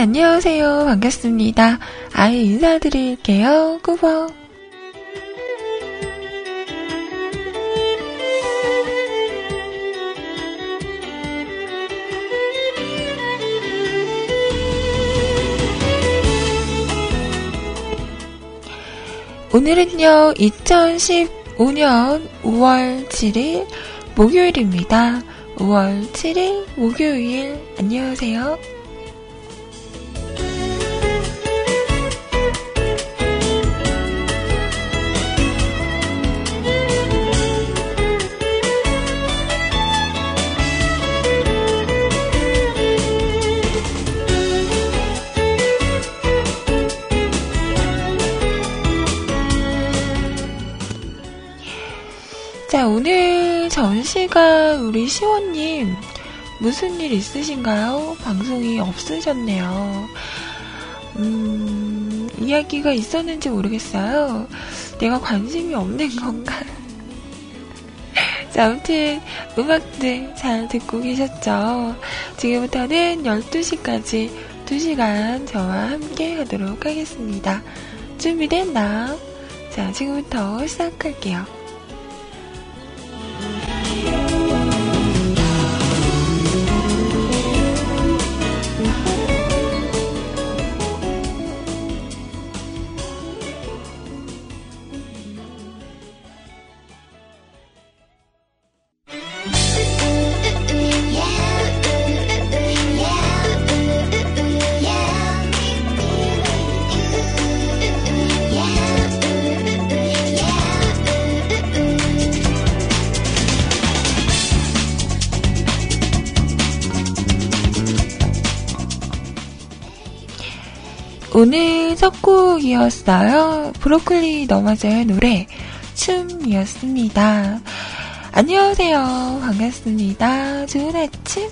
안녕하세요. 반갑습니다. 아예 인사드릴게요. 꾸벅. 오늘은요, 2015년 5월 7일 목요일입니다. 5월 7일 목요일 안녕하세요. 전시가 우리 시원님 무슨 일 있으신가요? 방송이 없으셨네요. 음, 이야기가 있었는지 모르겠어요. 내가 관심이 없는 건가? 자, 아무튼 음악들 잘 듣고 계셨죠? 지금부터는 12시까지 2시간 저와 함께 하도록 하겠습니다. 준비됐나? 자, 지금부터 시작할게요. 오늘 첫 곡이었어요. 브로콜리 너마저의 노래 춤이었습니다. 안녕하세요. 반갑습니다. 좋은 아침.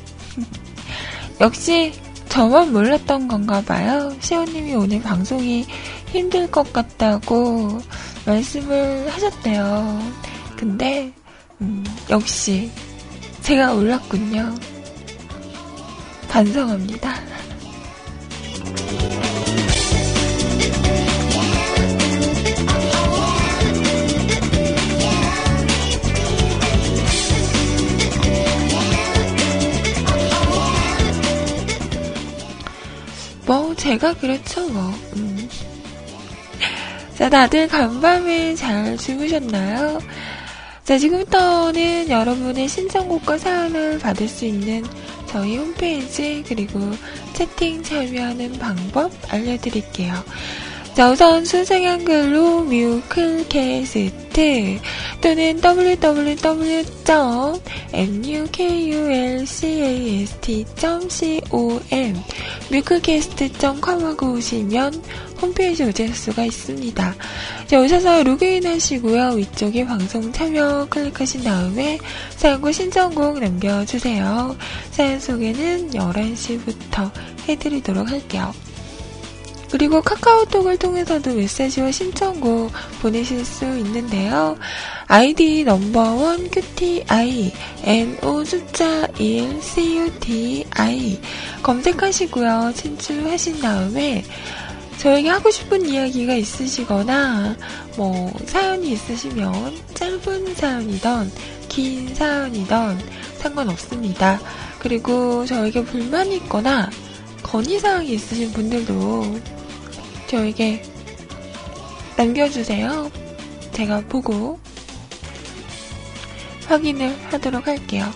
역시 저만 몰랐던 건가 봐요. 시호님이 오늘 방송이 힘들 것 같다고 말씀을 하셨대요. 근데 음, 역시 제가 올랐군요. 반성합니다. 뭐, 제가 그렇죠, 뭐. 음. 자, 다들 간밤에 잘 주무셨나요? 자, 지금부터는 여러분의 신청곡과 사연을 받을 수 있는 저희 홈페이지, 그리고 채팅 참여하는 방법 알려드릴게요. 자, 우선 순생 한글로 뮤클캐스트 또는 www.mukulcast.com 뮤클캐스트.com 하고 오시면 홈페이지 오실 수가 있습니다. 자, 오셔서 로그인 하시고요. 위쪽에 방송 참여 클릭하신 다음에 사연과 신청곡 남겨주세요. 사연 소개는 11시부터 해드리도록 할게요. 그리고 카카오톡을 통해서도 메시지와 신청곡 보내실 수 있는데요. 아이디 넘버원 QTI NO 숫자 1 CUTI 검색하시고요. 친추하신 다음에 저에게 하고 싶은 이야기가 있으시거나 뭐 사연이 있으시면 짧은 사연이던 긴 사연이던 상관없습니다. 그리고 저에게 불만이 있거나 건의사항이 있으신 분들도 저에게 남겨주세요. 제가 보고 확인을 하도록 할게요.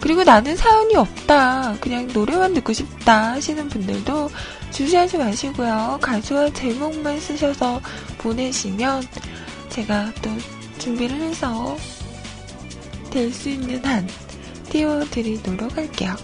그리고 나는 사연이 없다. 그냥 노래만 듣고 싶다 하시는 분들도 주시하지 마시고요. 가수와 제목만 쓰셔서 보내시면 제가 또 준비를 해서 될 수 있는 한 띄워드리도록 할게요.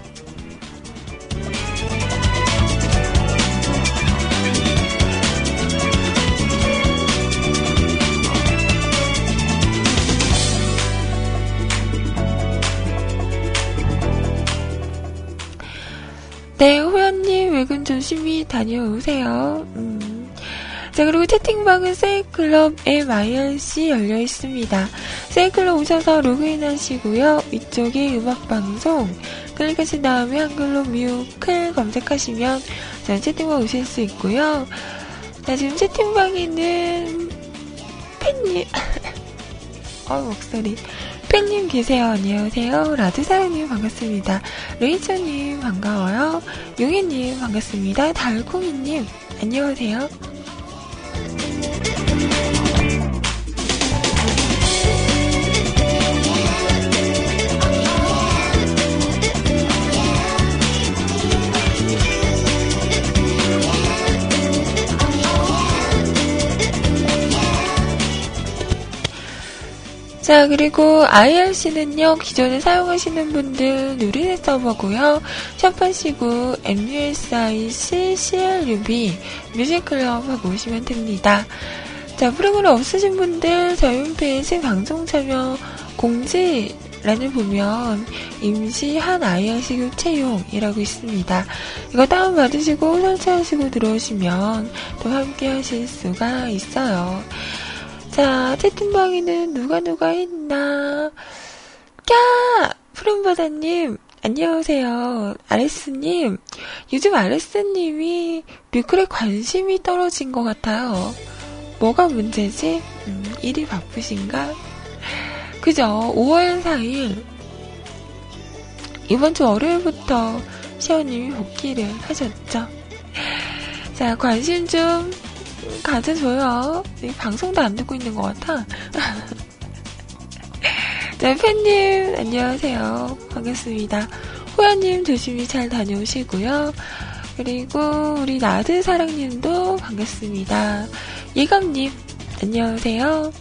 네, 호연님 외근 조심히 다녀오세요. 음. 자, 그리고 채팅방은 세이클럽 MIRC 열려 있습니다. 세이클럽 오셔서 로그인 하시고요. 위쪽에 음악방송 클릭하신 다음에 한글로 뮤클 검색하시면 자, 채팅방 오실 수 있고요. 자, 지금 채팅방에는 팬님, 어, 목소리. 팬님 계세요. 안녕하세요. 라드사랑님 반갑습니다. 레이저님 반가워요. 용희님 반갑습니다. 달콩이님 안녕하세요. 자, 그리고 IRC는요, 기존에 사용하시는 분들 누리넷 서버고요. 샵하시고 MUSIC CLUB 뮤직클럽 하고 오시면 됩니다. 자, 프로그램 없으신 분들 저희 홈페이지 방송 참여 공지 란을 보면 임시 한 IRC 교체용이라고 있습니다. 이거 다운받으시고 설치하시고 들어오시면 또 함께 하실 수가 있어요. 자, 채팅방에는 누가 누가 있나? 까! 푸른바다님, 안녕하세요. 아레스님, 요즘 아레스님이 뮤클에 관심이 떨어진 것 같아요. 뭐가 문제지? 음, 일이 바쁘신가? 그죠? 5월 4일, 이번 주 월요일부터 시어님이 복귀를 하셨죠. 자, 관심 좀 가져줘요. 방송도 안 듣고 있는 것 같아. 네, 팬님, 안녕하세요. 반갑습니다. 호야님 조심히 잘 다녀오시고요. 그리고 우리 나드사랑님도 반갑습니다. 예감님, 안녕하세요.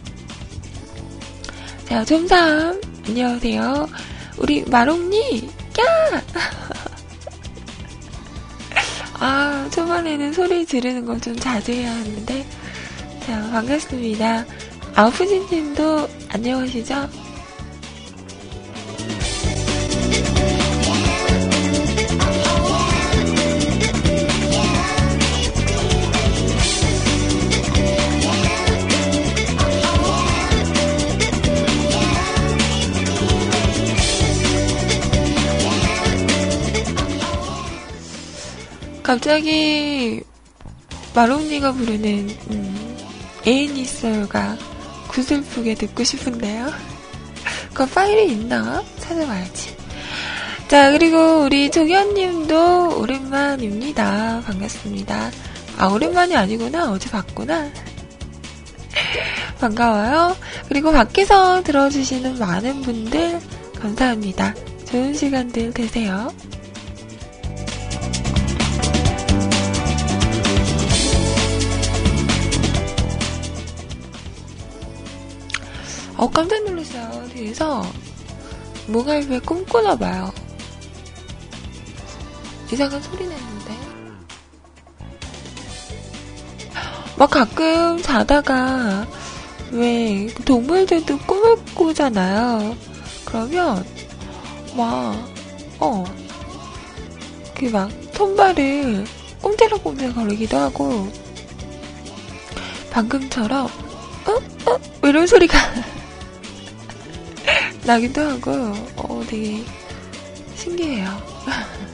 자, 좀삼, 안녕하세요. 우리 마롱니, 야! 아, 초반에는 소리 지르는 걸 좀 자제해야 하는데. 자, 반갑습니다. 아우프진 님도 안녕하시죠? 갑자기 마롱니가 부르는 음, 애인 있어요가 구슬프게 듣고 싶은데요. 그 파일이 있나? 찾아봐야지. 자, 그리고 우리 조견님도 오랜만입니다. 반갑습니다. 아, 오랜만이 아니구나. 어제 봤구나. 반가워요. 그리고 밖에서 들어주시는 많은 분들 감사합니다. 좋은 시간들 되세요. 어, 깜짝 놀랐어요. 뒤에서 뭐가 왜 꿈꾸나 봐요. 이상한 소리 냈는데. 막 가끔 자다가 왜 동물들도 꿈을 꾸잖아요. 그러면 막, 어, 그 막 손발을 꼼지락꼼지락 거리기도 하고 방금처럼 어? 어? 이런 소리가 나기도 하고, 어, 되게 신기해요.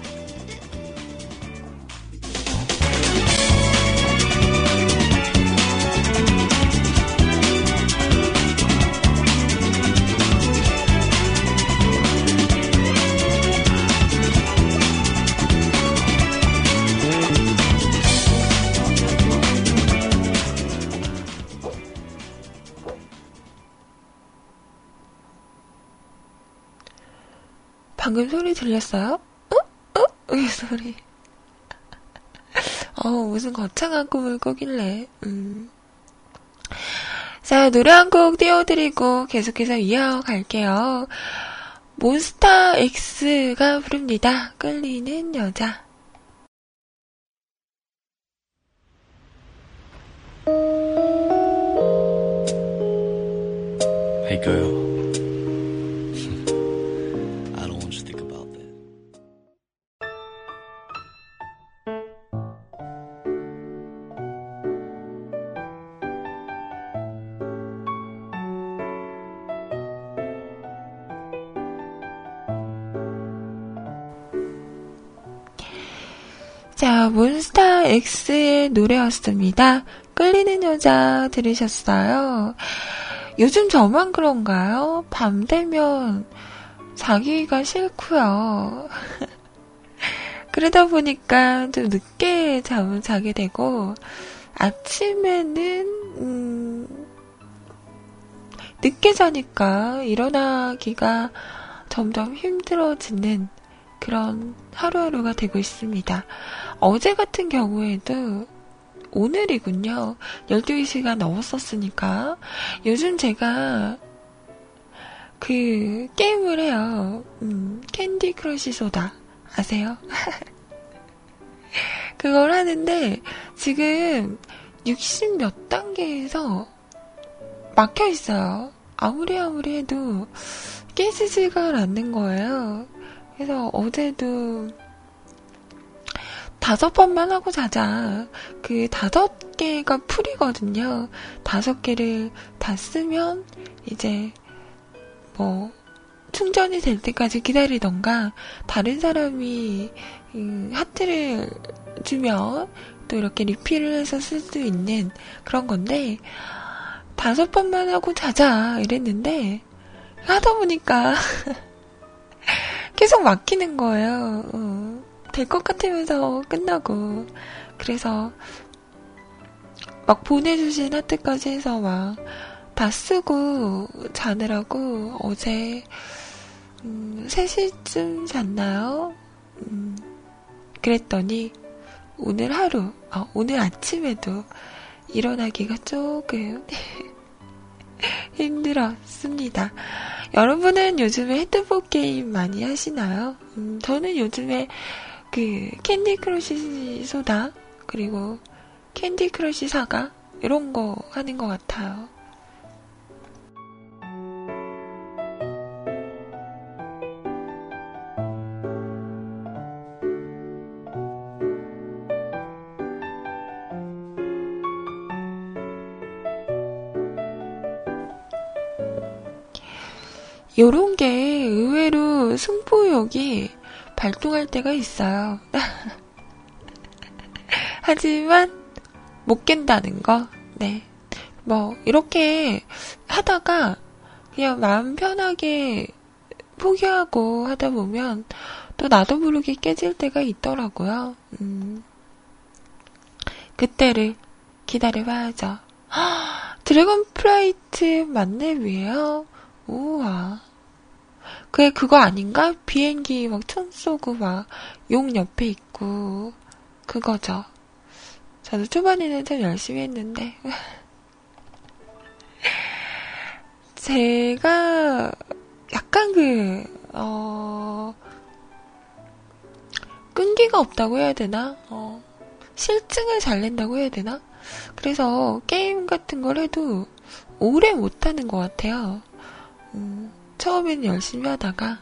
방금 소리 들렸어요? 어? 어? 이 소리. 어, 무슨 거창한 꿈을 꾸길래, 음. 자, 노래 한 곡 띄워드리고 계속해서 이어갈게요. 몬스타 X가 부릅니다. 끌리는 여자. Girl. 자, 몬스타 X의 노래였습니다. 끌리는 여자 들으셨어요? 요즘 저만 그런가요? 밤 되면 자기가 싫고요. 그러다 보니까 좀 늦게 잠을 자게 되고 아침에는 음, 늦게 자니까 일어나기가 점점 힘들어지는 그런 하루하루가 되고 있습니다. 어제 같은 경우에도 오늘이군요. 12시가 넘었었으니까. 요즘 제가 그 게임을 해요. 음, Candy Crush Soda. 아세요? 그걸 하는데 지금 60 몇 단계에서 막혀 있어요. 아무리 아무리 해도 깨지지가 않는 거예요. 그래서 어제도 다섯 번만 하고 자자. 그 다섯 개가 풀이거든요. 다섯 개를 다 쓰면 이제 뭐 충전이 될 때까지 기다리던가 다른 사람이 음, 하트를 주면 또 이렇게 리필을 해서 쓸 수 있는 그런 건데 다섯 번만 하고 자자 이랬는데 하다 보니까 계속 막히는 거예요. 어. 될것 같으면서 끝나고. 그래서 막 보내주신 하트까지 해서 막 다 쓰고 자느라고 어제 음, 3시쯤 잤나요? 음, 그랬더니 오늘 하루, 어, 오늘 아침에도 일어나기가 조금 힘들었습니다. 여러분은 요즘에 핸드폰 게임 많이 하시나요? 음, 저는 요즘에 그 Candy Crush Soda 그리고 Candy Crush Saga 이런 거 하는 것 같아요. 요런 게 의외로 승부욕이 발동할 때가 있어요. 하지만 못 깬다는 거. 네. 뭐 이렇게 하다가 그냥 마음 편하게 포기하고 하다 보면 또 나도 모르게 깨질 때가 있더라고요. 음. 그때를 기다려봐야죠. Dragon Flight 맞네, 위에요? 우와. 그게 그거 아닌가? 비행기 막 총 쏘고 막 용 옆에 있고 그거죠. 저도 초반에는 참 열심히 했는데 제가 약간 그 어, 끈기가 없다고 해야 되나? 어, 싫증을 잘 낸다고 해야 되나? 그래서 게임 같은 걸 해도 오래 못하는 것 같아요. 음, 처음엔 열심히 하다가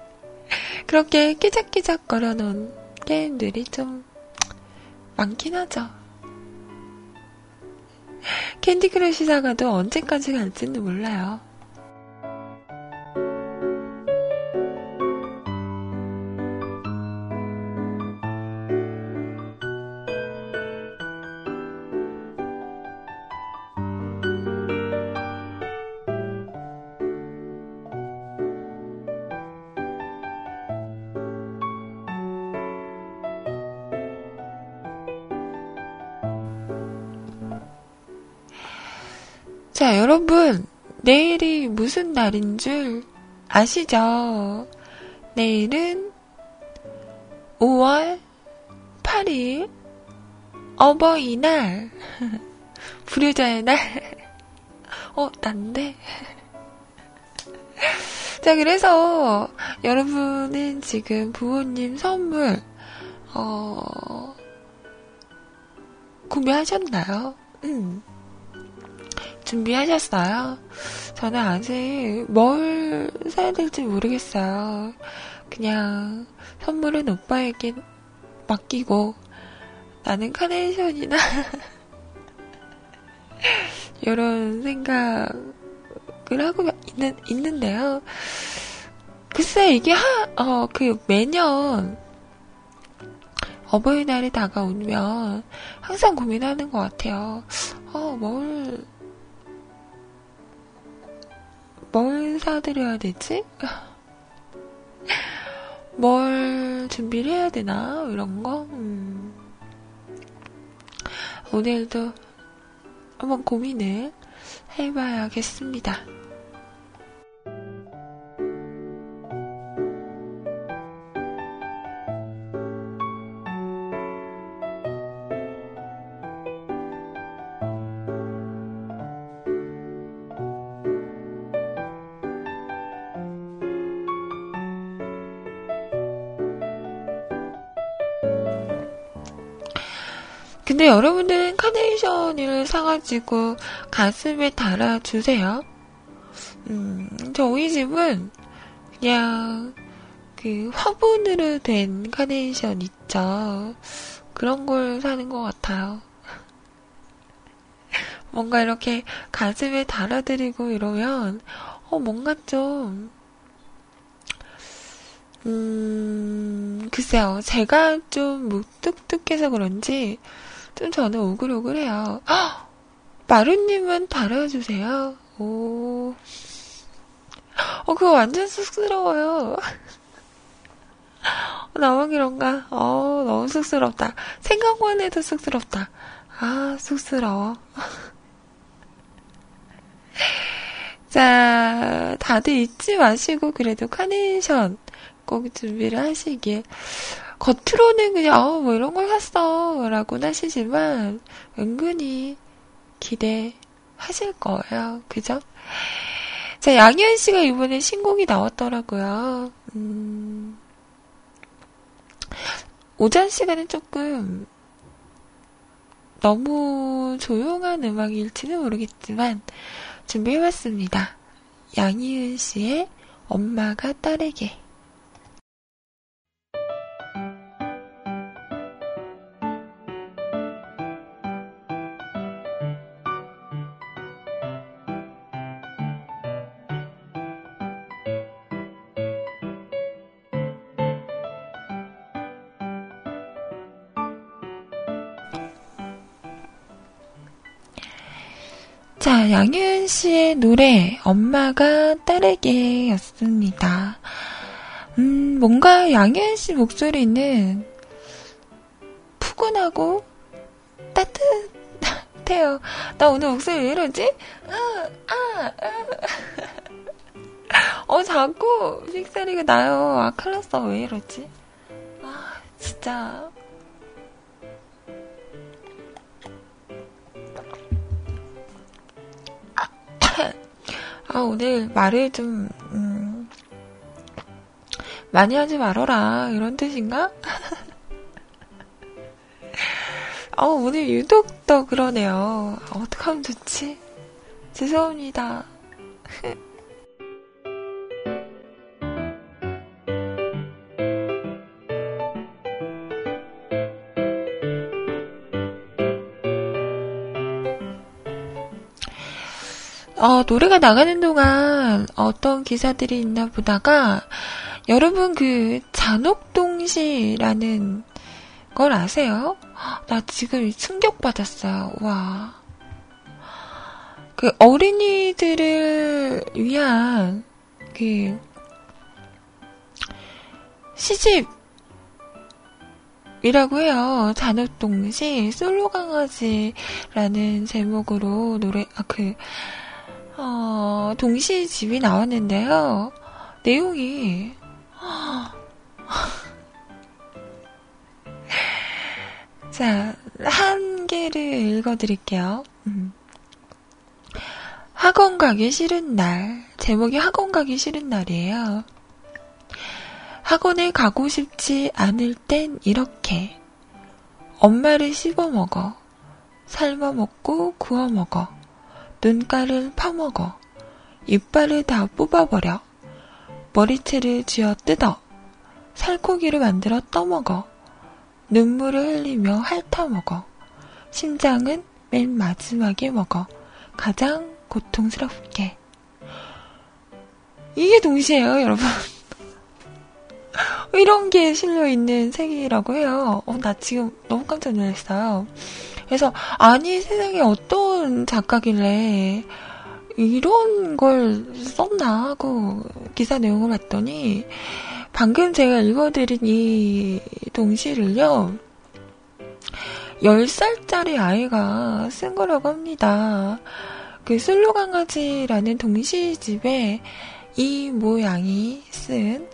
그렇게 깨작깨작 거려놓은 게임들이 좀 많긴 하죠. Candy Crush Saga도 언제까지 갈지는 몰라요. 자, 여러분, 내일이 무슨 날인 줄 아시죠? 내일은 5월 8일 어버이날 불효자의 날 어, 난데? 자, 그래서 여러분은 지금 부모님 선물 어 구매하셨나요? 음. 준비하셨어요? 저는 아직 뭘 사야 될지 모르겠어요. 그냥 선물은 오빠에게 맡기고 나는 카네이션이나 이런 생각을 하고 있는, 있는데요. 글쎄, 이게 하, 어, 그 매년 어버이날이 다가오면 항상 고민하는 것 같아요. 어, 뭘, 뭘 사드려야 되지? 뭘 준비를 해야 되나? 이런 거? 음. 오늘도 한번 고민을 해봐야겠습니다. 근데 여러분들은 카네이션을 사가지고 가슴에 달아주세요. 음, 저희 집은 그냥 그 화분으로 된 카네이션 있죠. 그런 걸 사는 것 같아요. 뭔가 이렇게 가슴에 달아드리고 이러면, 어, 뭔가 좀, 음, 글쎄요. 제가 좀 무뚝뚝해서 그런지, 좀 저는 오글오글해요. 마루님은 달아주세요. 오. 어, 그거 완전 쑥스러워요. 나만 그런가? 어, 너무 쑥스럽다. 생각만 해도 쑥스럽다. 아, 쑥스러워. 자, 다들 잊지 마시고, 그래도 카네이션 꼭 준비를 하시길. 겉으로는 그냥, 어, 뭐 이런 걸 샀어. 라고 하시지만, 은근히 기대하실 거예요. 그죠? 자, 양희은 씨가 이번에 신곡이 나왔더라고요. 음, 오전 시간은 조금 너무 조용한 음악일지는 모르겠지만, 준비해봤습니다. 양희은 씨의 엄마가 딸에게. 양효은 씨의 노래, 엄마가 딸에게 였습니다. 음, 뭔가 양효은 씨 목소리는 푸근하고 따뜻해요. 나 오늘 목소리 왜 이러지? 아, 아, 아. 어, 자꾸 픽사리가 나요. 아, 큰일 났어. 왜 이러지? 아, 진짜. 아, 오늘 말을 좀, 음, 많이 하지 말어라. 이런 뜻인가? 아, 오늘 유독 더 그러네요. 어떡하면 좋지? 죄송합니다. 어, 노래가 나가는 동안 어떤 기사들이 있나 보다가 여러분 그 잔혹동시라는 걸 아세요? 나 지금 충격받았어요. 와. 그 어린이들을 위한 그 시집이라고 해요. 잔혹동시 솔로 강아지라는 제목으로 노래 아그 어, 동시 집이 나왔는데요. 내용이 자, 한 개를 읽어드릴게요. 음. 학원 가기 싫은 날. 제목이 학원 가기 싫은 날이에요. 학원에 가고 싶지 않을 땐 이렇게. 엄마를 씹어 먹어. 삶아 먹고 구워 먹어. 눈가를 파먹어. 이빨을 다 뽑아버려. 머리채를 쥐어 뜯어. 살코기를 만들어 떠먹어. 눈물을 흘리며 핥아먹어. 심장은 맨 마지막에 먹어. 가장 고통스럽게. 이게 동시에요, 여러분. 이런 게 실려 있는 책이라고 해요. 어, 나 지금 너무 깜짝 놀랐어요. 그래서 아니 세상에 어떤 작가길래 이런 걸 썼나 하고 기사 내용을 봤더니 방금 제가 읽어드린 이 동시를요. 10살짜리 아이가 쓴 거라고 합니다. 그 슬로 강아지라는 동시집에 이 모양이 쓴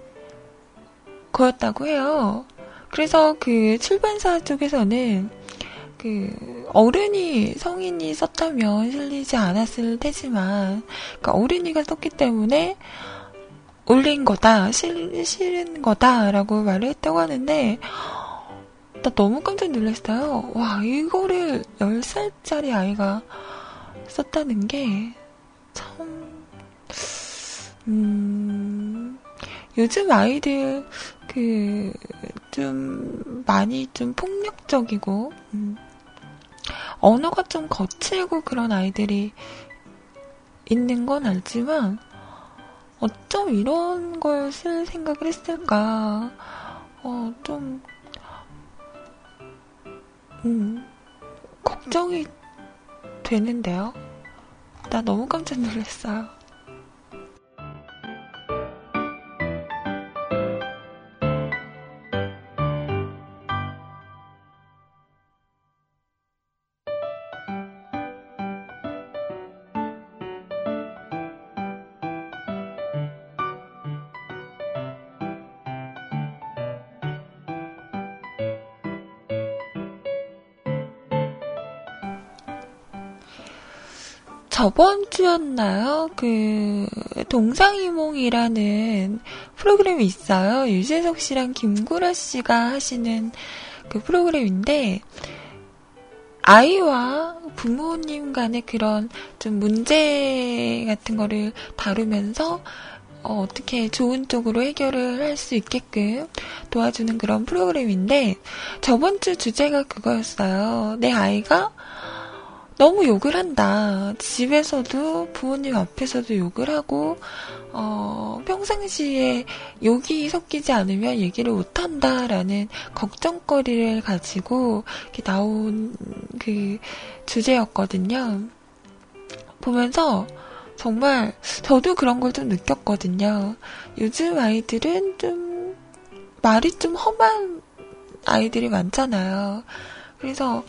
거였다고 해요. 그래서 그 출판사 쪽에서는 그 어른이 성인이 썼다면 실리지 않았을 테지만 그러니까 어른이가 썼기 때문에 올린 거다 실, 실은 거다라고 말을 했다고 하는데 나 너무 깜짝 놀랐어요. 와 이거를 10살짜리 아이가 썼다는 게참 음, 요즘 아이들 그 좀 많이 좀 폭력적이고 음, 언어가 좀 거칠고 그런 아이들이 있는 건 알지만 어쩜 이런 걸 쓸 생각을 했을까? 어, 좀, 음, 걱정이 되는데요? 나 너무 깜짝 놀랐어요. 저번 주였나요? 그 동상이몽이라는 프로그램이 있어요. 유재석 씨랑 김구라 씨가 하시는 그 프로그램인데 아이와 부모님 간의 그런 좀 문제 같은 거를 다루면서 어, 떻게 좋은 쪽으로 해결을 할 수 있게끔 도와주는 그런 프로그램인데 저번 주 주제가 그거였어요. 내 아이가 너무 욕을 한다. 집에서도 부모님 앞에서도 욕을 하고 어, 평상시에 욕이 섞이지 않으면 얘기를 못 한다라는 걱정거리를 가지고 이렇게 나온 그 주제였거든요. 보면서 정말 저도 그런 걸 좀 느꼈거든요. 요즘 아이들은 좀 말이 좀 험한 아이들이 많잖아요. 그래서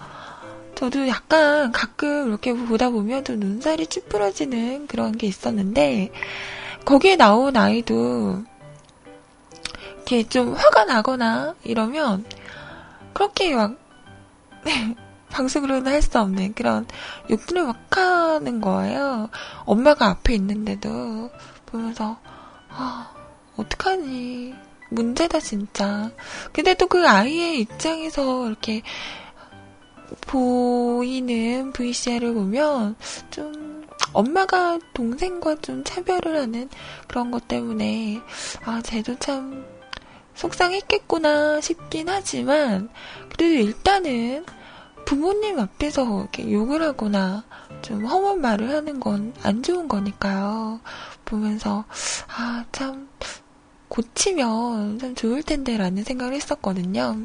저도 약간 가끔 이렇게 보다 보면 좀 눈살이 찌푸러지는 그런 게 있었는데, 거기에 나온 아이도, 이렇게 좀 화가 나거나 이러면, 그렇게 막, 방송으로는 할 수 없는 그런 욕들을 막 하는 거예요. 엄마가 앞에 있는데도 보면서, 아, 어떡하니. 문제다, 진짜. 근데 또 그 아이의 입장에서 이렇게 보이는 VCR을 보면 좀 엄마가 동생과 좀 차별을 하는 그런 것 때문에 아, 쟤도 참 속상했겠구나 싶긴 하지만 그래도 일단은 부모님 앞에서 이렇게 욕을 하거나 좀 험한 말을 하는 건 안 좋은 거니까요. 보면서 아, 참 고치면 참 좋을 텐데라는 생각을 했었거든요.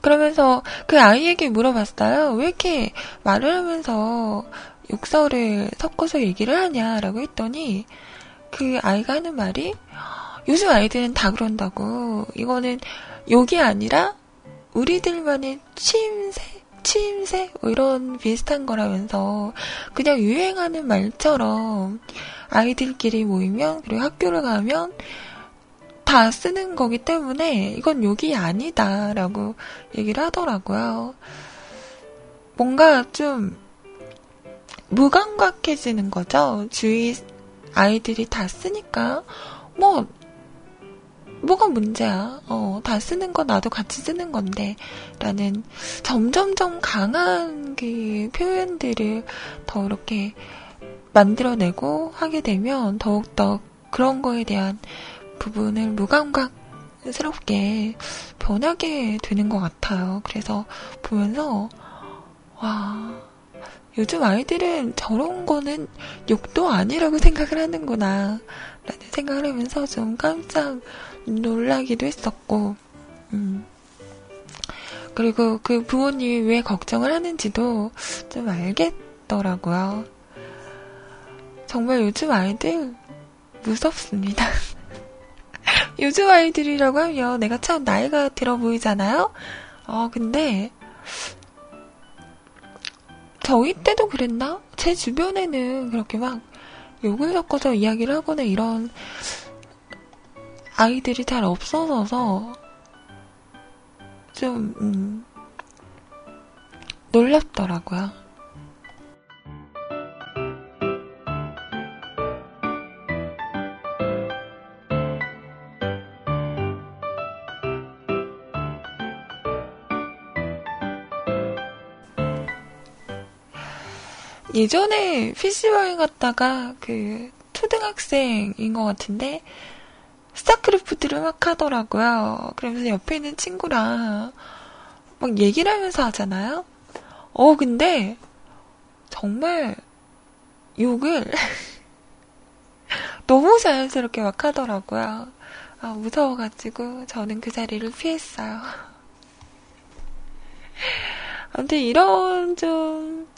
그러면서 그 아이에게 물어봤어요. 왜 이렇게 말을 하면서 욕설을 섞어서 얘기를 하냐라고 했더니 그 아이가 하는 말이 요즘 아이들은 다 그런다고. 이거는 욕이 아니라 우리들만의 취임새, 취임새? 뭐 이런 비슷한 거라면서 그냥 유행하는 말처럼 아이들끼리 모이면, 그리고 학교를 가면 다 쓰는 거기 때문에 이건 욕이 아니다라고 얘기를 하더라고요. 뭔가 좀 무감각해지는 거죠. 주위 아이들이 다 쓰니까 뭐 뭐가 문제야? 어, 다 쓰는 거 나도 같이 쓰는 건데. 라는 점점점 강한 그 표현들을 더 이렇게 만들어내고 하게 되면 더욱더 그런 거에 대한 부분을 무감각 스럽게 변하게 되는 것 같아요. 그래서 보면서, 와, 요즘 아이들은 저런 거는 욕도 아니라고 생각을 하는구나. 라는 생각을 하면서 좀 깜짝 놀라기도 했었고, 음. 그리고 그 부모님이 왜 걱정을 하는지도 좀 알겠더라고요. 정말 요즘 아이들 무섭습니다. 요즘 아이들이라고 하면 내가 참 나이가 들어 보이잖아요? 어, 근데 저희 때도 그랬나? 제 주변에는 그렇게 막 욕을 섞어서 이야기를 하거나 이런 아이들이 잘 없어서 좀, 음, 놀랍더라고요. 예전에 PC방에 갔다가 그 초등학생인 것 같은데 스타크래프트를 막 하더라고요. 그러면서 옆에 있는 친구랑 막 얘기를 하면서 하잖아요. 어, 근데 정말 욕을 너무 자연스럽게 막 하더라고요. 아, 무서워가지고 저는 그 자리를 피했어요. 아무튼 이런 좀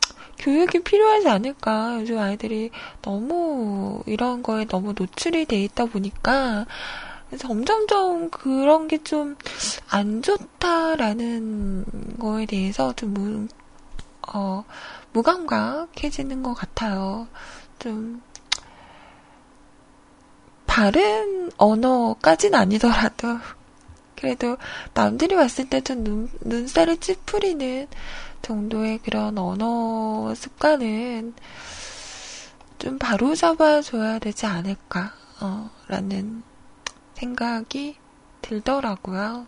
교육이 필요하지 않을까. 요즘 아이들이 너무 이런 거에 너무 노출이 돼 있다 보니까 점점점 그런 게 좀 안 좋다라는 거에 대해서 좀 무, 어, 무감각해지는 것 같아요. 좀, 바른 언어까진 아니더라도, 그래도 남들이 봤을 때 좀 눈, 눈살을 찌푸리는 정도의 그런 언어 습관은 좀 바로 잡아줘야 되지 않을까, 어, 라는 생각이 들더라고요.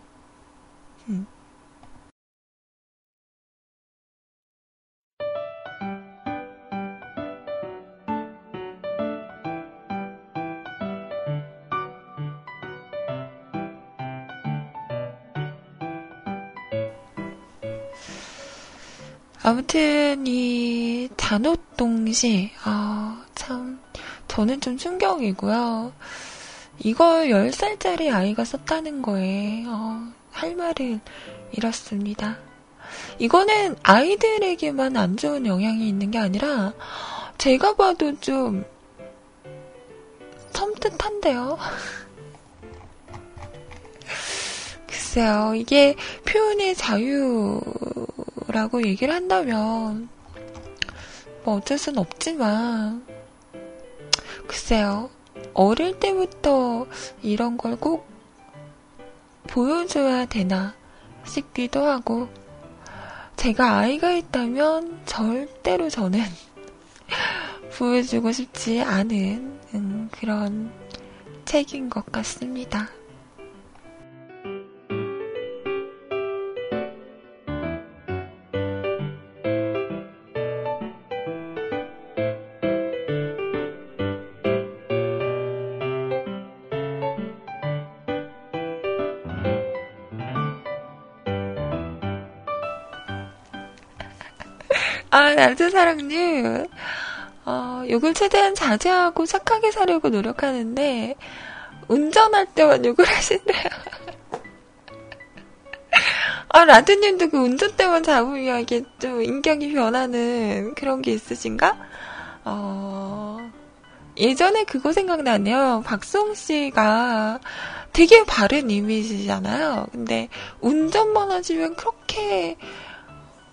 음. 아무튼 이 잔옷동시 아, 참 저는 좀 충격이고요. 이걸 10살짜리 아이가 썼다는 거에 어, 할 말을 잃었습니다. 이거는 아이들에게만 안 좋은 영향이 있는 게 아니라 제가 봐도 좀 섬뜩한데요. 글쎄요, 이게 표현의 자유 라고 얘기를 한다면, 뭐 어쩔 순 없지만, 글쎄요, 어릴 때부터 이런 걸 꼭 보여줘야 되나 싶기도 하고, 제가 아이가 있다면 절대로 저는 보여주고 싶지 않은 음, 그런 책인 것 같습니다. 남자사랑님. 어, 욕을 최대한 자제하고 착하게 살려고 노력하는데, 운전할 때만 욕을 하신대요. 아, 라드님도 그 운전 때만 잡으면 이게 좀 인격이 변하는 그런 게 있으신가? 어, 예전에 그거 생각나네요. 박송 씨가 되게 바른 이미지잖아요. 근데 운전만 하시면 그렇게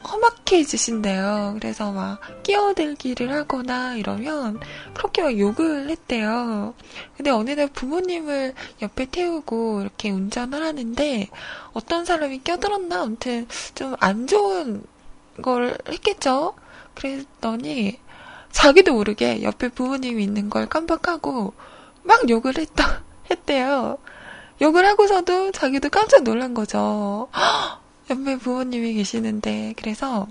험악해지신대요. 그래서 막 끼어들기를 하거나 이러면 그렇게 막 욕을 했대요. 근데 어느 날 부모님을 옆에 태우고 이렇게 운전을 하는데 어떤 사람이 껴들었나 아무튼 좀 안 좋은 걸 했겠죠. 그랬더니 자기도 모르게 옆에 부모님이 있는 걸 깜빡하고 막 욕을 했다 했대요. 욕을 하고서도 자기도 깜짝 놀란 거죠. 옆에 부모님이 계시는데, 그래서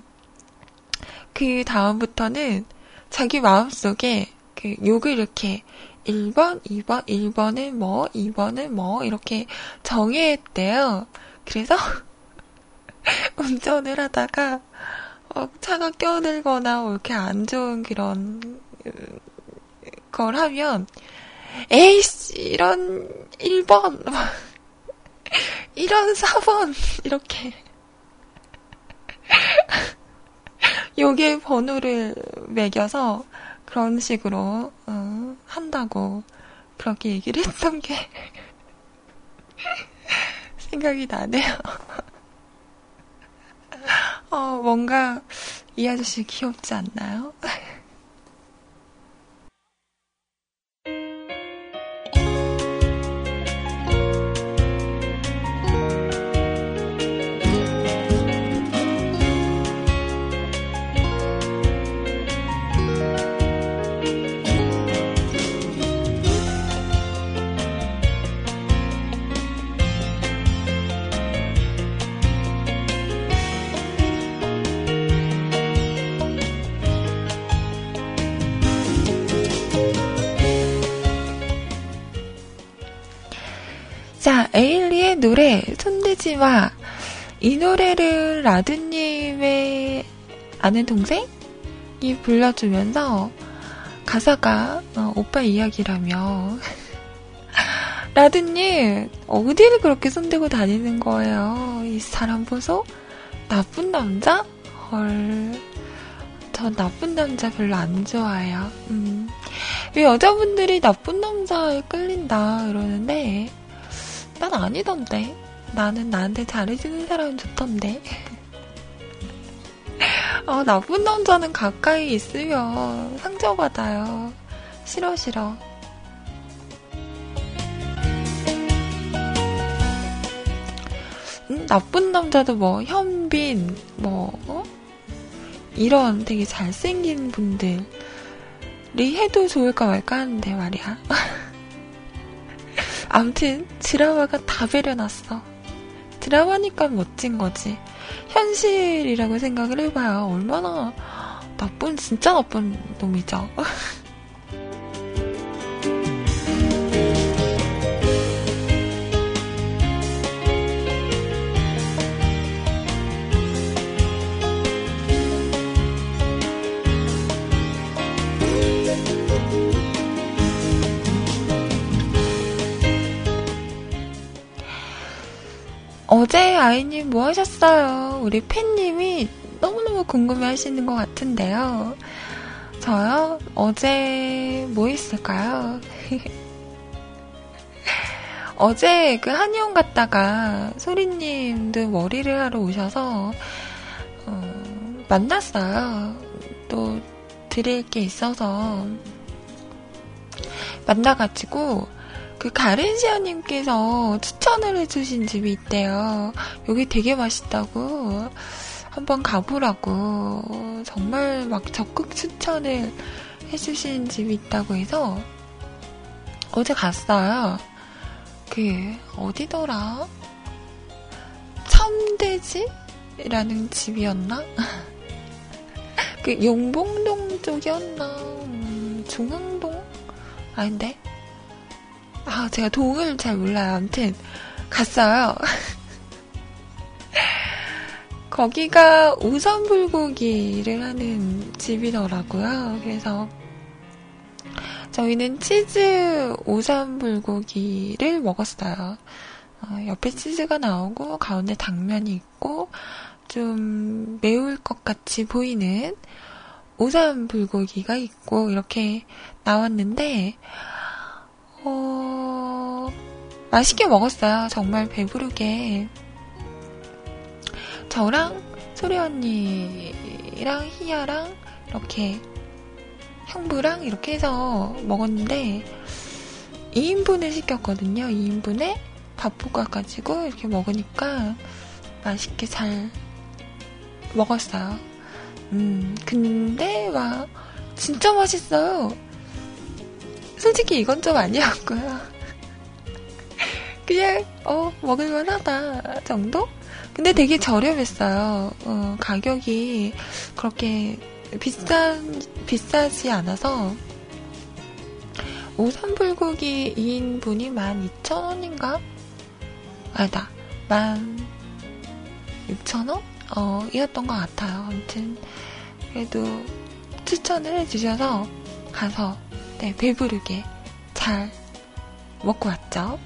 그 다음부터는 자기 마음속에 그 욕을 이렇게 1번, 2번, 1번은 뭐, 2번은 뭐, 이렇게 정했대요. 그래서 운전을 하다가, 어, 차가 껴들거나 뭐 이렇게 안 좋은 그런 걸 하면 에이씨 이런 1번 이런 4번 이렇게 요게 번호를 매겨서 그런 식으로 어, 한다고 그렇게 얘기를 했던 게 생각이 나네요. 어, 뭔가 이 아저씨 귀엽지 않나요? 노래, 손대지 마. 이 노래를 라드님의 아는 동생이 불러주면서 가사가 어, 오빠 이야기라며 라드님 어디를 그렇게 손대고 다니는 거예요? 이 사람 보소? 나쁜 남자? 헐. 저 나쁜 남자 별로 안 좋아해요. 음. 왜 여자분들이 나쁜 남자에 끌린다 이러는데 난 아니던데. 나는 나한테 잘해주는 사람은 좋던데. 어, 나쁜 남자는 가까이 있으면 상처받아요. 싫어, 싫어. 음, 나쁜 남자도 뭐, 현빈, 뭐, 어? 이런 되게 잘생긴 분들이 해도 좋을까 말까 하는데 말이야. 암튼 드라마가 다 배려놨어. 드라마니까 멋진 거지. 현실이라고 생각을 해봐요. 얼마나 나쁜, 진짜 나쁜 놈이죠. 아이님 뭐 하셨어요? 우리 팬님이 너무너무 궁금해 하시는 것 같은데요. 저요? 어제 뭐 했을까요? 어제 그 한의원 갔다가 소리님도 머리를 하러 오셔서 어, 만났어요. 또 드릴 게 있어서 만나가지고 그 가렌시아님께서 추천을 해주신 집이 있대요. 여기 되게 맛있다고 한번 가보라고 정말 막 적극 추천을 해주신 집이 있다고 해서 어제 갔어요. 그 어디더라? 참돼지라는 집이었나? 그 용봉동 쪽이었나? 음, 중앙동? 아닌데? 아, 제가 동을 잘 몰라요. 아무튼, 갔어요. 거기가 우선 불고기를 하는 집이더라고요. 그래서 저희는 치즈 오삼 불고기를 먹었어요. 어, 옆에 치즈가 나오고 가운데 당면이 있고 좀 매울 것 같이 보이는 오삼 불고기가 있고 이렇게 나왔는데 어, 맛있게 먹었어요. 정말 배부르게. 저랑 소리 언니랑 희야랑 이렇게 형부랑 이렇게 해서 먹었는데 2인분을 시켰거든요. 2인분에 밥 볶아가지고 이렇게 먹으니까 맛있게 잘 먹었어요. 음, 근데 와 진짜 맛있어요. 솔직히 이건 좀 아니었고요. 그냥 어 먹을만 하다 정도? 근데 되게 저렴했어요. 어, 가격이 그렇게 비싼 비싸지 않아서 오삼 불고기 2인분이 12,000원인가? 아니다. 16,000원? 어, 이었던 것 같아요. 아무튼, 그래도 추천을 해주셔서 가서, 네, 배부르게 잘 먹고 왔죠.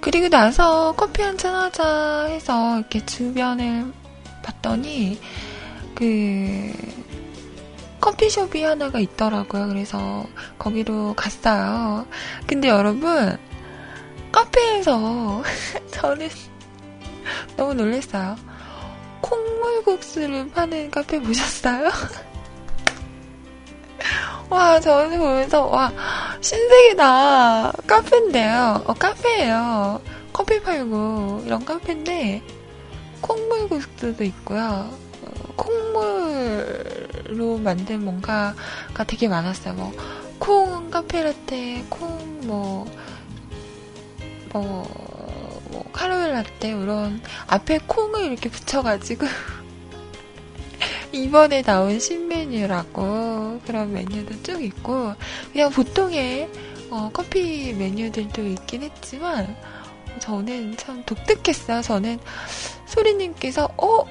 그리고 나서 커피 한잔 하자 해서 이렇게 주변을 봤더니 그 커피숍이 하나가 있더라고요. 그래서 거기로 갔어요. 근데 여러분 카페에서 저는 너무 놀랐어요. 콩물국수를 파는 카페 보셨어요? 와, 저는 보면서, 와, 신세계다. 카페인데요. 어, 카페예요. 커피 팔고, 이런 카페인데, 콩물국수도 있고요. 어, 콩물로 만든 뭔가가 되게 많았어요. 뭐, 콩 카페라떼, 콩, 뭐, 뭐, 뭐, 카라멜 라떼, 이런, 앞에 콩을 이렇게 붙여가지고, 이번에 나온 신메뉴라고 그런 메뉴도 쭉 있고 그냥 보통의 어, 커피 메뉴들도 있긴 했지만 저는 참 독특했어요. 저는 소리님께서 어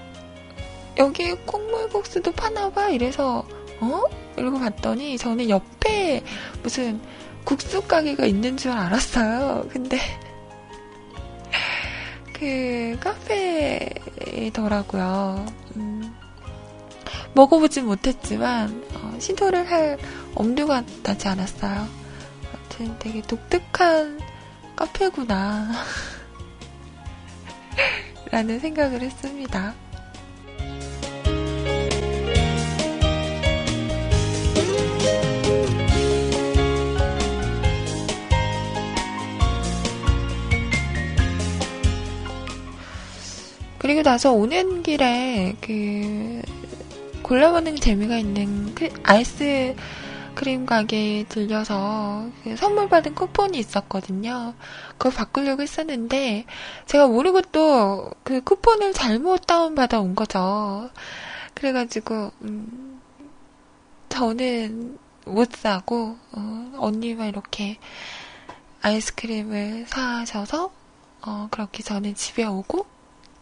여기 콩물국수도 파나봐 이래서 어 이러고 봤더니 저는 옆에 무슨 국수 가게가 있는 줄 알았어요. 근데 그 카페더라고요. 음. 먹어보진 못했지만 어, 시도를 할 엄두가 나지 않았어요. 아무튼 되게 독특한 카페구나 라는 생각을 했습니다. 그리고 나서 오는 길에 그 골라보는 재미가 있는 그 아이스 크림 가게에 들려서 그 선물 받은 쿠폰이 있었거든요. 그걸 바꾸려고 했었는데 제가 모르고 또 그 쿠폰을 잘못 다운받아 온 거죠. 그래가지고 음, 저는 못 사고 어, 언니만 이렇게 아이스크림을 사셔서 어, 그렇게 저는 집에 오고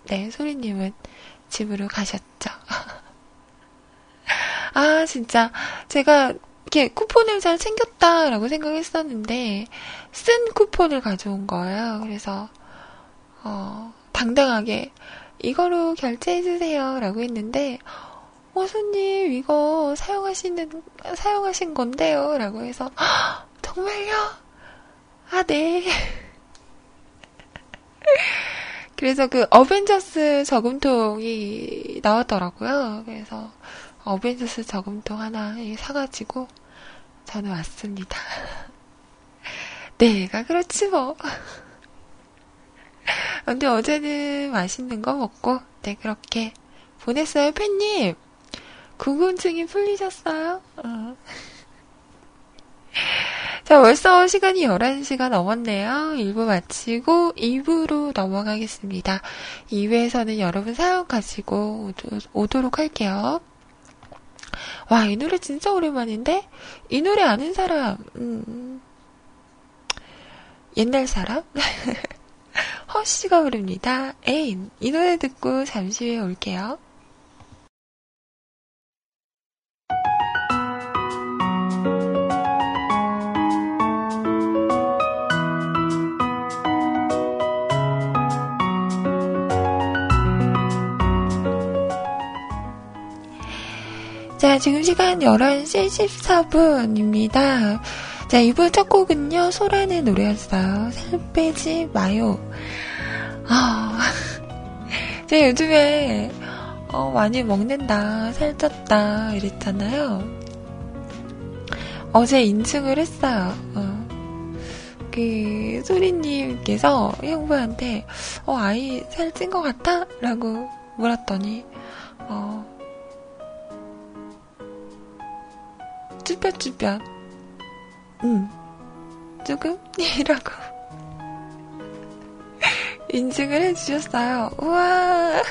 네 소리님은 집으로 가셨죠. 아, 진짜. 제가 이렇게 쿠폰을 잘 챙겼다라고 생각했었는데, 쓴 쿠폰을 가져온 거예요. 그래서, 어, 당당하게, 이거로 결제해주세요. 라고 했는데, 어, 손님, 이거 사용하시는, 사용하신 건데요. 라고 해서, 정말요? 아, 네. 그래서 그 어벤져스 저금통이 나왔더라고요. 그래서 어벤져스 저금통 하나 사가지고 저는 왔습니다. 내가 그렇지 뭐. 근데 어제는 맛있는 거 먹고, 네, 그렇게 보냈어요, 팬님. 궁금증이 풀리셨어요? 어. 자, 벌써 시간이 11시가 넘었네요. 1부 마치고 2부로 넘어가겠습니다. 2부에서는 여러분 사연 가지고 오도록 할게요. 와, 이 노래 진짜 오랜만인데? 이 노래 아는 사람, 음, 옛날 사람? 허씨가 부릅니다. 에인. 이 노래 듣고 잠시 후에 올게요. 자, 지금 시간 11시 14분입니다. 자, 이번 첫 곡은요, 소란의 노래였어요. 살 빼지 마요. 아, 제가 요즘에, 어, 많이 먹는다, 살쪘다, 이랬잖아요. 어제 인증을 했어요. 어. 그, 소리님께서 형부한테, 어, 아이 살찐 것 같아? 라고 물었더니, 어, 쭈뼛쭈뼛. 응. 조금? 이라고. 인증을 해주셨어요. 우와.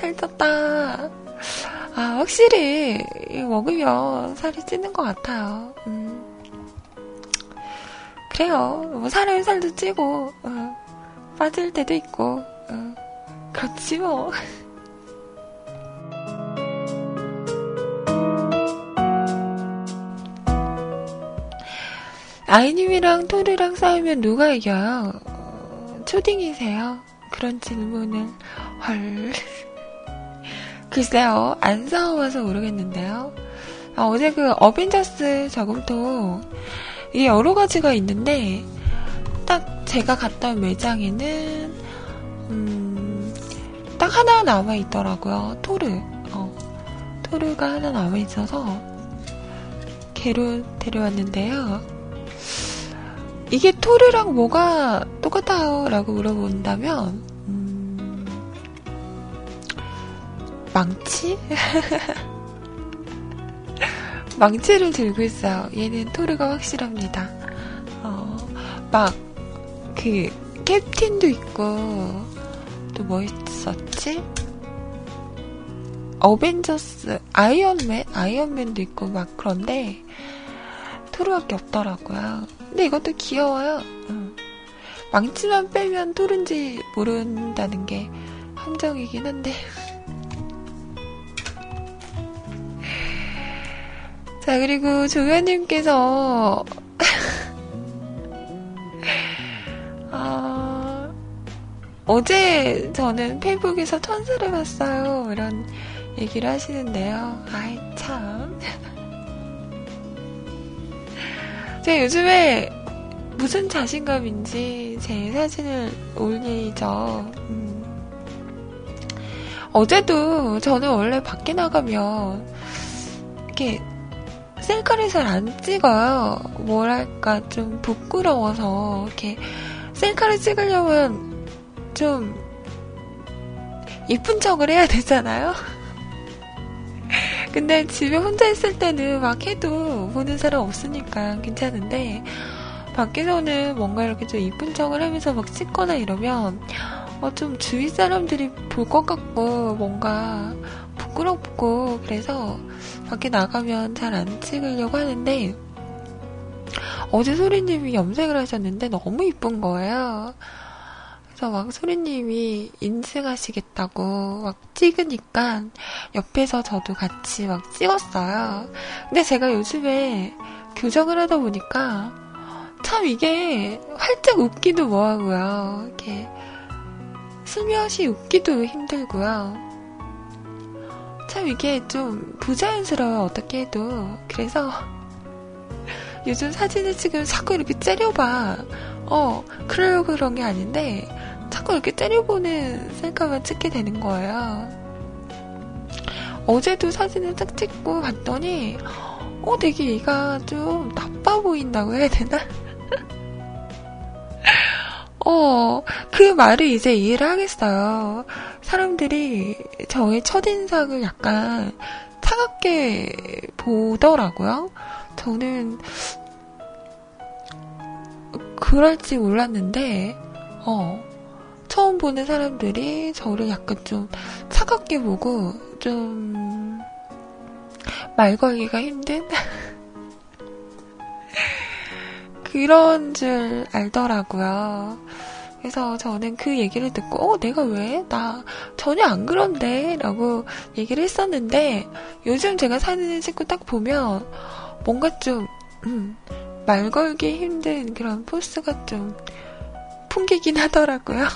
살쪘다. 아, 확실히, 먹으면 살이 찌는 것 같아요. 음. 그래요. 뭐, 살을 살도 찌고, 어, 빠질 때도 있고, 어, 그렇지 뭐. 아이님이랑 토르랑 싸우면 누가 이겨요? 어, 초딩이세요? 그런 질문을 헐 글쎄요 안 싸워봐서 모르겠는데요 아, 어제 그 어벤져스 저금통 이게 여러 가지가 있는데 딱 제가 갔던 매장에는 음, 딱 하나 남아 있더라고요 토르 어, 토르가 하나 남아 있어서 개로 데려왔는데요 이게 토르랑 뭐가 똑같아요? 라고 물어본다면, 음, 망치? 망치를 들고 있어요. 얘는 토르가 확실합니다. 어, 막, 그, 캡틴도 있고, 또 뭐 있었지? 어벤져스, 아이언맨? 아이언맨도 있고, 막 그런데, 토르밖에 없더라고요. 근데 이것도 귀여워요. 응. 망치만 빼면 토른지 모른다는 게 함정이긴 한데. 자, 그리고 조연님께서, 아, 어제 저는 페이북에서 천사를 봤어요. 이런 얘기를 하시는데요. 아이, 참. 제가 요즘에 무슨 자신감인지 제 사진을 올리죠. 음. 어제도 저는 원래 밖에 나가면 이렇게 셀카를 잘 안 찍어요. 뭐랄까 좀 부끄러워서 이렇게 셀카를 찍으려면 좀 이쁜 척을 해야 되잖아요. 근데 집에 혼자 있을 때는 막 해도 보는 사람 없으니까 괜찮은데 밖에서는 뭔가 이렇게 좀 이쁜 척을 하면서 막 찍거나 이러면 어, 좀 주위 사람들이 볼 것 같고 뭔가 부끄럽고 그래서 밖에 나가면 잘 안 찍으려고 하는데 어제 소리님이 염색을 하셨는데 너무 이쁜 거예요. 그래서 막 소리님이 인증하시겠다고 막 찍으니까 옆에서 저도 같이 막 찍었어요. 근데 제가 요즘에 교정을 하다 보니까 참 이게 활짝 웃기도 뭐하고요. 이렇게 슬며시 웃기도 힘들고요. 참 이게 좀 부자연스러워요. 어떻게 해도. 그래서 요즘 사진을 찍으면 자꾸 이렇게 째려봐. 어, 그러려고 그런 게 아닌데, 자꾸 이렇게 때려보는 셀카만 찍게 되는 거예요. 어제도 사진을 딱 찍고 봤더니, 어, 되게 얘가 좀 나빠 보인다고 해야 되나? 어, 그 말을 이제 이해를 하겠어요. 사람들이 저의 첫인상을 약간 차갑게 보더라고요. 저는 그럴지 몰랐는데, 어, 처음 보는 사람들이 저를 약간 좀 차갑게 보고 좀 말 걸기가 힘든 그런 줄 알더라고요. 그래서 저는 그 얘기를 듣고, 어, 내가 왜? 나 전혀 안 그런데? 라고 얘기를 했었는데, 요즘 제가 사진을 찍고 딱 보면, 뭔가 좀, 음, 말 걸기 힘든 그런 포스가 좀 풍기긴 하더라고요.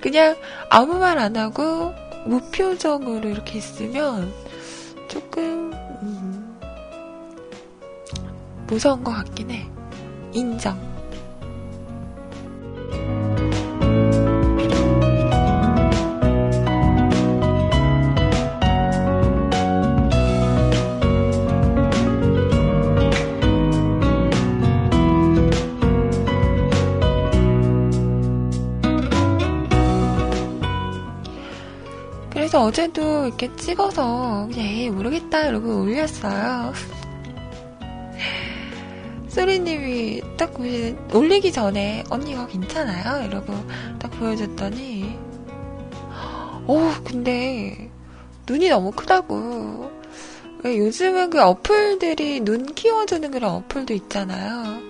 그냥 아무 말 안 하고 무표정으로 이렇게 있으면 조금 음, 무서운 것 같긴 해. 인정. 어제도 이렇게 찍어서 에이 모르겠다 이러고 올렸어요. 소리님이 딱 보시 올리기 전에 언니가 괜찮아요? 이러고 딱 보여줬더니 어, 근데 눈이 너무 크다고. 왜 요즘은 그 어플들이 눈 키워주는 그런 어플도 있잖아요.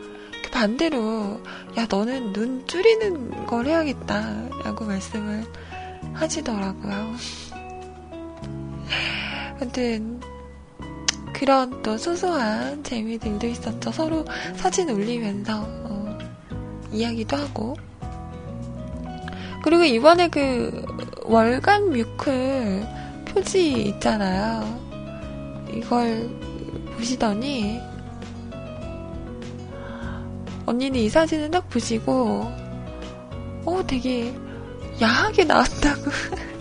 그 반대로, 야, 너는 눈 줄이는 걸 해야겠다. 라고 말씀을 하시더라고요. 아무튼, 그런 또 소소한 재미들도 있었죠. 서로 사진 올리면서, 어, 이야기도 하고. 그리고 이번에 그 월간 뮤클 표지 있잖아요. 이걸 보시더니 언니는 이 사진을 딱 보시고 어 되게 야하게 나왔다고 어,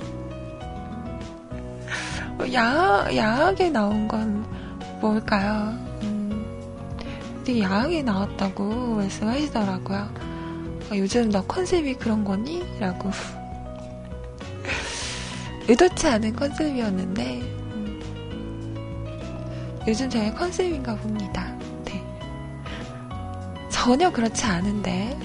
야 야하게 나온 건 뭘까요? 음, 되게 야하게 나왔다고 말씀하시더라고요. 어, 요즘 너 컨셉이 그런 거니? 라고. 의도치 않은 컨셉이었는데, 음, 요즘 저의 컨셉인가 봅니다. 네. 전혀 그렇지 않은데,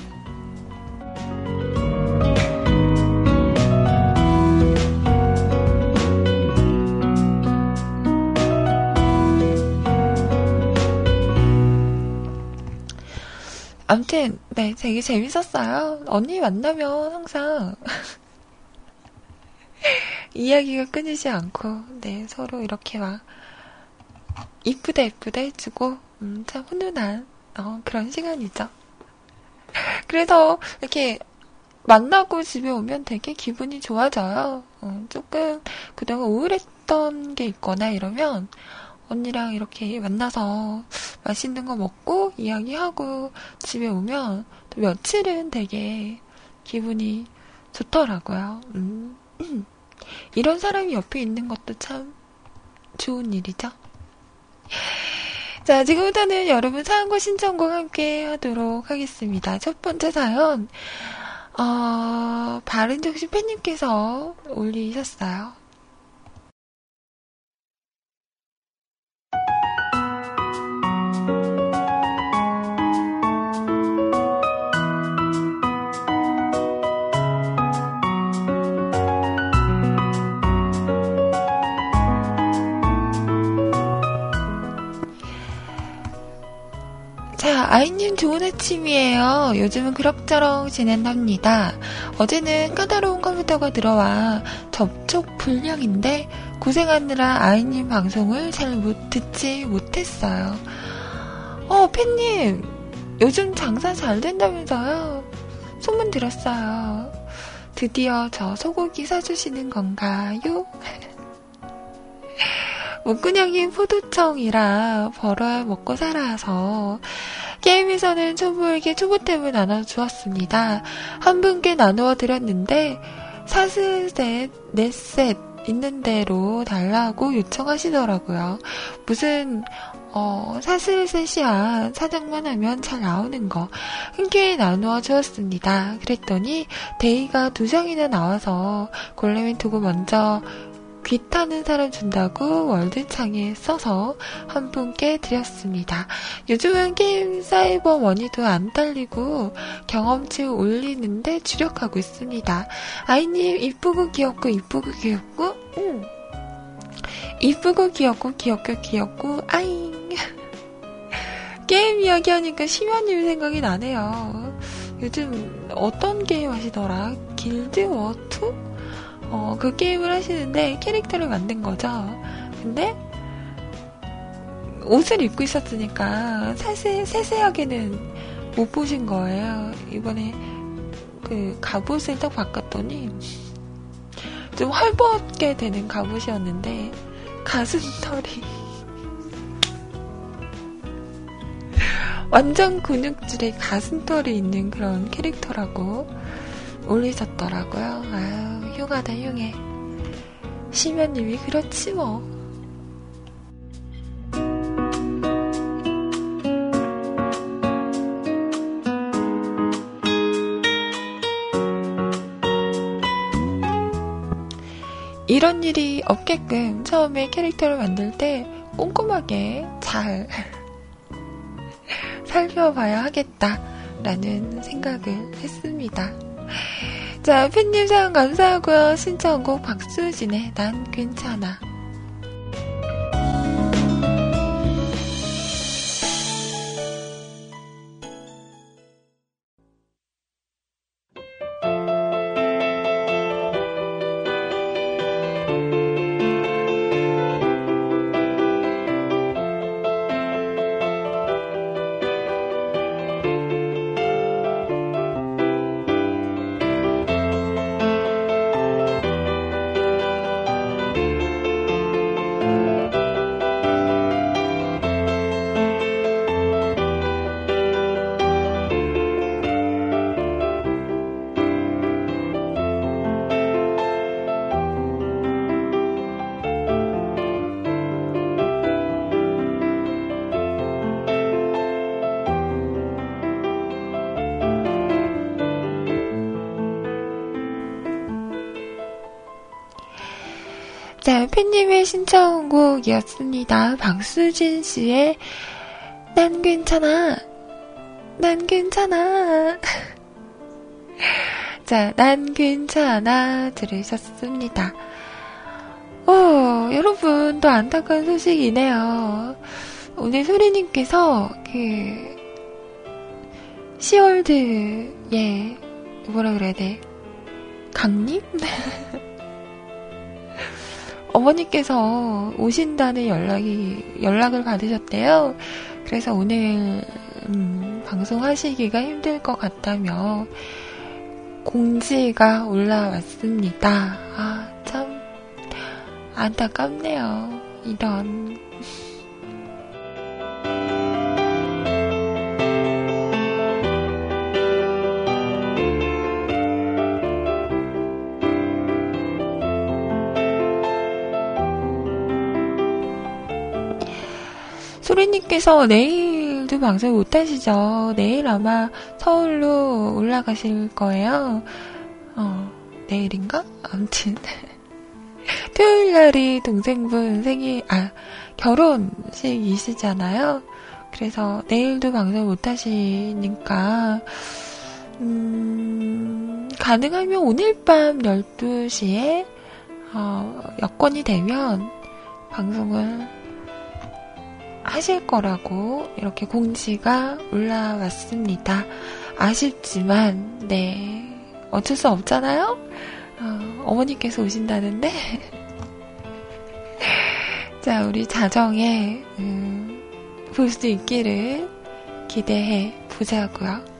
암튼, 네, 되게 재밌었어요. 언니 만나면 항상 이야기가 끊이지 않고, 네, 서로 이렇게 막 이쁘다 이쁘다 해주고, 음, 참 훈훈한 어, 그런 시간이죠. 그래서 이렇게 만나고 집에 오면 되게 기분이 좋아져요. 어, 조금 그동안 우울했던 게 있거나 이러면 언니랑 이렇게 만나서 맛있는 거 먹고 이야기하고 집에 오면 또 며칠은 되게 기분이 좋더라고요. 음. 이런 사람이 옆에 있는 것도 참 좋은 일이죠. 자, 지금부터는 여러분 사연과 신청곡 함께 하도록 하겠습니다. 첫 번째 사연, 어, 바른정신 팬님께서 올리셨어요. 자, 아이님 좋은 아침이에요. 요즘은 그럭저럭 지낸답니다. 어제는 까다로운 컴퓨터가 들어와 접촉 불량인데 고생하느라 아이님 방송을 잘 못 듣지 못했어요. 어, 팬님, 요즘 장사 잘 된다면서요? 소문 들었어요. 드디어 저 소고기 사주시는 건가요? 목근형인 포도청이라 벌어야 먹고 살아서 게임에서는 초보에게 초보템을 나눠 주었습니다. 한 분께 나누어 드렸는데 사슬셋, 넷셋 있는 대로 달라고 요청하시더라고요. 무슨 어, 사슬셋이야 사장만 하면 잘 나오는 거 흔쾌히 나누어 주었습니다. 그랬더니 데이가 두 장이나 나와서 골렘이 두고 먼저 귀 타는 사람 준다고 월드창에 써서 한 분께 드렸습니다. 요즘은 게임 사이버 머니도 안 딸리고 경험치 올리는데 주력하고 있습니다. 아이님 이쁘고 귀엽고 이쁘고 귀엽고 음. 이쁘고 귀엽고 귀엽고 귀엽고 아잉 게임 이야기 하니까 심연님 생각이 나네요. 요즘 어떤 게임 하시더라? 길드 워2? 어, 그 게임을 하시는데 캐릭터를 만든 거죠. 근데 옷을 입고 있었으니까 사실 세세하게는 못 보신 거예요. 이번에 그 갑옷을 딱 바꿨더니 좀 헐벗게 되는 갑옷이었는데 가슴털이 완전 근육질에 가슴털이 있는 그런 캐릭터라고 올리셨더라고요. 아유, 흉하다, 흉해. 심연님이 그렇지 뭐. 이런 일이 없게끔 처음에 캐릭터를 만들 때 꼼꼼하게 잘 살펴봐야 하겠다라는 생각을 했습니다. 자, 팬님 사연 감사하고요. 신청곡 박수진의 난 괜찮아. 팬님의 신청곡이었습니다. 박수진 씨의 난 괜찮아. 난 괜찮아. 자, 난 괜찮아 들으셨습니다. 오, 어, 여러분, 또 안타까운 소식이네요. 오늘 소리님께서, 그, 시월드, 예, 뭐라 그래야 돼? 강림? 어머니께서 오신다는 연락이 연락을 받으셨대요. 그래서 오늘 음, 방송하시기가 힘들 것 같다며 공지가 올라왔습니다. 아, 참 안타깝네요. 이런 소리님께서 내일도 방송 못 하시죠? 내일 아마 서울로 올라가실 거예요. 어, 내일인가? 아무튼. 토요일 날이 동생분 생일, 아, 결혼식이시잖아요. 그래서 내일도 방송 못 하시니까, 음, 가능하면 오늘 밤 12시에, 어, 여건이 되면 방송을 하실 거라고 이렇게 공지가 올라왔습니다. 아쉽지만, 네. 어쩔 수 없잖아요? 어, 머니께서 오신다는데. 자, 우리 자정에, 음, 볼 수 있기를 기대해 보자고요.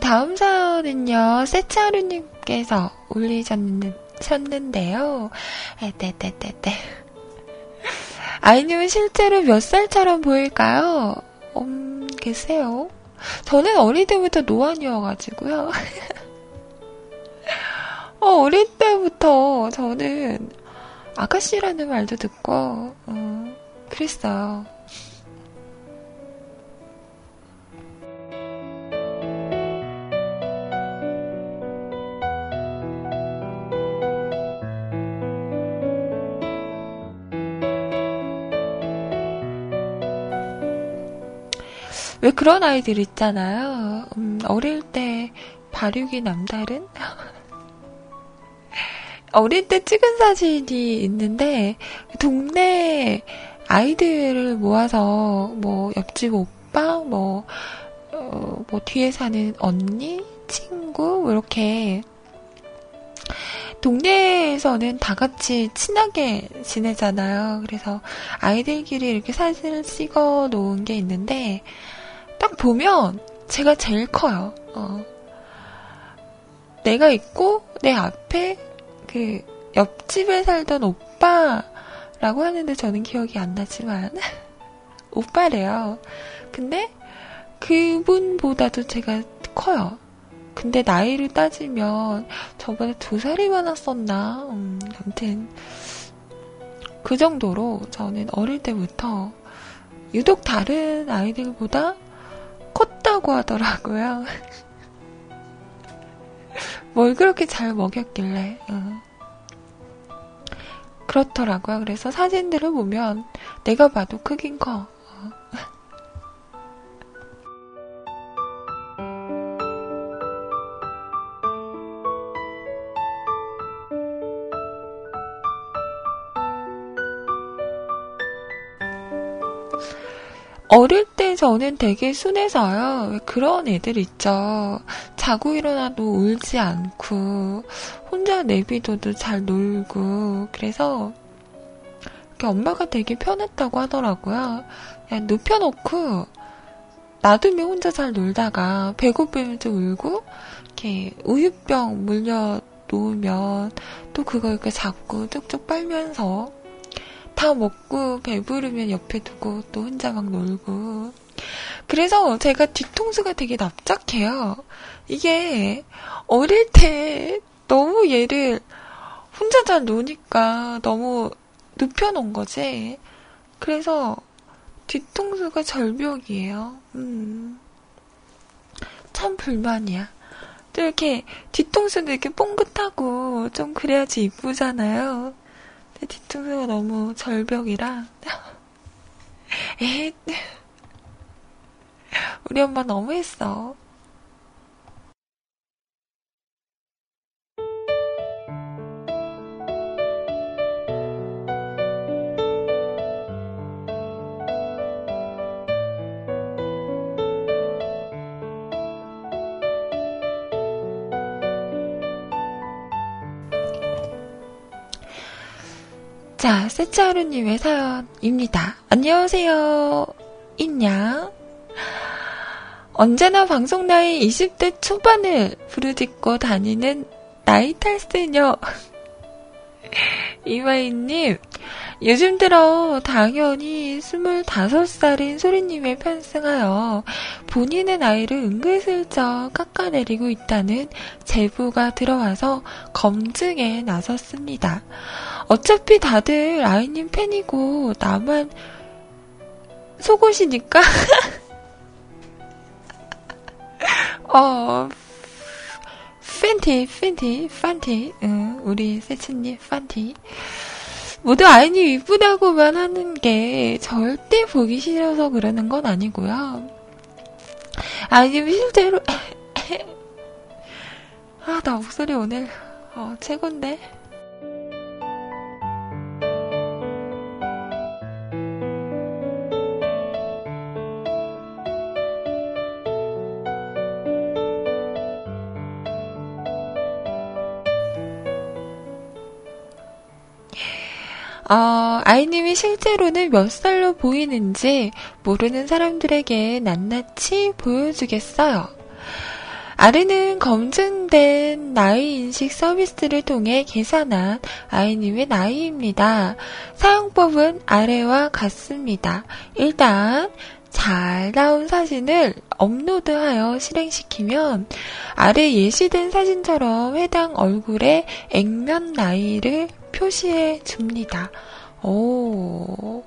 다음 사연은요, 세차루님께서 올리셨는데요. 에떼떼떼떼. 아이님은 실제로 몇 살처럼 보일까요? 음, 글쎄요. 저는 어릴 때부터 노안이어가지고요. 어, 어릴 때부터 저는 아가씨라는 말도 듣고, 어, 그랬어요. 왜 그런 아이들 있잖아요. 음, 어릴 때 발육이 남다른? 어릴 때 찍은 사진이 있는데, 동네 아이들을 모아서, 뭐, 옆집 오빠, 뭐, 어, 뭐, 뒤에 사는 언니, 친구, 뭐 이렇게, 동네에서는 다 같이 친하게 지내잖아요. 그래서 아이들끼리 이렇게 사진을 찍어 놓은 게 있는데, 딱 보면 제가 제일 커요. 어. 내가 있고 내 앞에 그 옆집에 살던 오빠라고 하는데 저는 기억이 안 나지만 오빠래요. 근데 그분보다도 제가 커요. 근데 나이를 따지면 저번에 두 살이 많았었나? 음, 아무튼 그 정도로 저는 어릴 때부터 유독 다른 아이들보다 컸다고 하더라고요. 뭘 그렇게 잘 먹였길래. 어. 그렇더라고요. 그래서 사진들을 보면 내가 봐도 크긴 커. 어릴 때 저는 되게 순해서요. 그런 애들 있죠. 자고 일어나도 울지 않고, 혼자 내비둬도 잘 놀고, 그래서, 엄마가 되게 편했다고 하더라고요. 그냥 눕혀놓고, 놔두면 혼자 잘 놀다가, 배고프면 좀 울고, 이렇게 우유병 물려 놓으면, 또 그걸 이렇게 잡고 쭉쭉 빨면서, 다 먹고 배부르면 옆에 두고 또 혼자 막 놀고. 그래서 제가 뒤통수가 되게 납작해요. 이게 어릴 때 너무 얘를 혼자 잘 노니까 너무 눕혀놓은 거지. 그래서 뒤통수가 절벽이에요. 음. 참 불만이야. 또 이렇게 뒤통수도 이렇게 뽕긋하고 좀 그래야지 이쁘잖아요. 뒤통수가 너무 절벽이라. 에 우리 엄마 너무했어. 자, 세차하루님의 사연입니다. 안녕하세요. 있냐? 언제나 방송 나이 20대 초반을 부르짖고 다니는 나이 탈세녀. 이화인님, 요즘 들어 당연히 25살인 소리님에 편승하여 본인의 나이를 은근슬쩍 깎아내리고 있다는 제보가 들어와서 검증에 나섰습니다. 어차피 다들 아이님 팬이고 나만 속옷이니까? 어 팬티 팬티 판티. 응, 우리 세츠님 판티 모두 아이님 이쁘다고만 하는 게 절대 보기 싫어서 그러는 건 아니고요. 아이님 실제로 아 나 목소리 오늘 어, 최곤데. 어, 아이님이 실제로는 몇 살로 보이는지 모르는 사람들에게 낱낱이 보여주겠어요. 아래는 검증된 나이 인식 서비스를 통해 계산한 아이님의 나이입니다. 사용법은 아래와 같습니다. 일단 잘 나온 사진을 업로드하여 실행시키면 아래 예시된 사진처럼 해당 얼굴의 액면 나이를 표시해 줍니다. 오.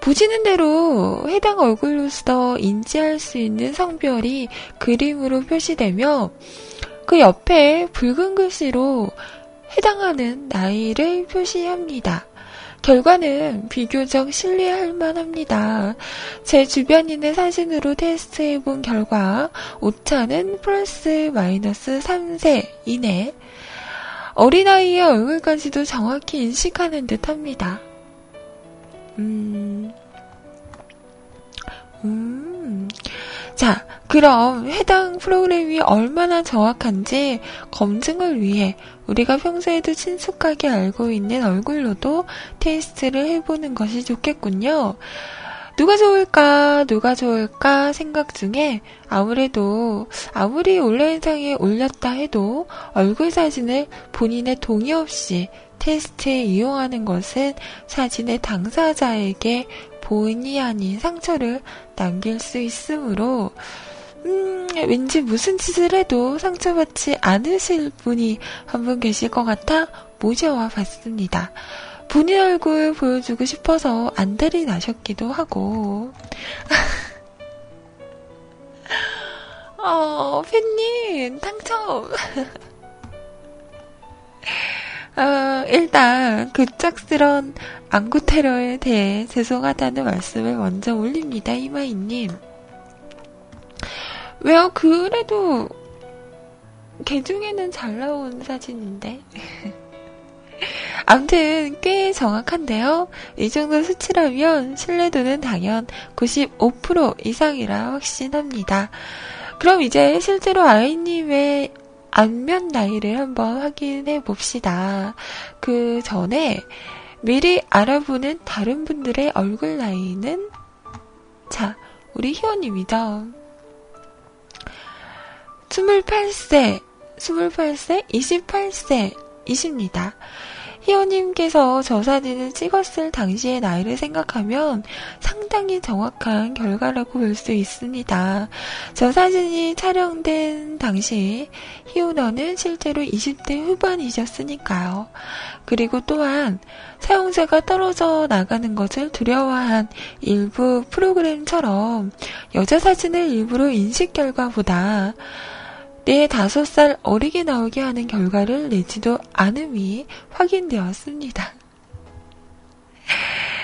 보시는 대로 해당 얼굴로서 인지할 수 있는 성별이 그림으로 표시되며 그 옆에 붉은 글씨로 해당하는 나이를 표시합니다. 결과는 비교적 신뢰할 만합니다. 제 주변인의 사진으로 테스트해 본 결과 오차는 플러스 마이너스 3세 이내 어린아이의 얼굴까지도 정확히 인식하는 듯 합니다. 음, 음. 자, 그럼 해당 프로그램이 얼마나 정확한지 검증을 위해 우리가 평소에도 친숙하게 알고 있는 얼굴로도 테스트를 해보는 것이 좋겠군요. 누가 좋을까, 누가 좋을까 생각 중에 아무래도 아무리 온라인상에 올렸다 해도 얼굴 사진을 본인의 동의 없이 테스트에 이용하는 것은 사진의 당사자에게 본의 아닌 상처를 남길 수 있으므로 음, 왠지 무슨 짓을 해도 상처받지 않으실 분이 한 분 계실 것 같아 모셔와 봤습니다. 본인 얼굴 보여주고 싶어서 안달이 나셨기도 하고. 어, 팬님, 당첨! 어, 일단, 급작스런 안구 테러에 대해 죄송하다는 말씀을 먼저 올립니다, 이마이님. 왜요? 그래도, 개 중에는 잘 나온 사진인데. 아무튼 꽤 정확한데요. 이 정도 수치라면 신뢰도는 당연 95% 이상이라 확신합니다. 그럼 이제 실제로 아이님의 안면 나이를 한번 확인해 봅시다. 그 전에 미리 알아보는 다른 분들의 얼굴 나이는 자, 우리 희원님이죠. 28세, 28세, 28세, 이십니다. 희호님께서 저 사진을 찍었을 당시의 나이를 생각하면 상당히 정확한 결과라고 볼 수 있습니다. 저 사진이 촬영된 당시 희호너는 실제로 20대 후반이셨으니까요. 그리고 또한 사용자가 떨어져 나가는 것을 두려워한 일부 프로그램처럼 여자 사진을 일부러 인식 결과보다 내 다섯 살 어리게 나오게 하는 결과를 내지도 않음이 확인되었습니다.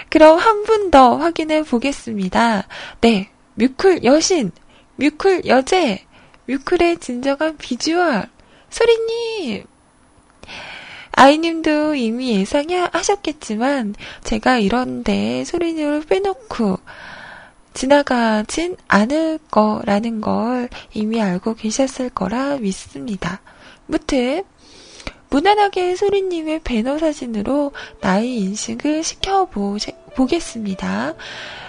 그럼 한 분 더 확인해 보겠습니다. 네, 뮤클 여신, 뮤클 여제, 뮤클의 진정한 비주얼, 소리님! 아이님도 이미 예상하셨겠지만, 제가 이런데 소리님을 빼놓고, 지나가진 않을 거라는 걸 이미 알고 계셨을 거라 믿습니다. 무튼 무난하게 소리님의 배너 사진으로 나이 인식을 시켜보겠습니다.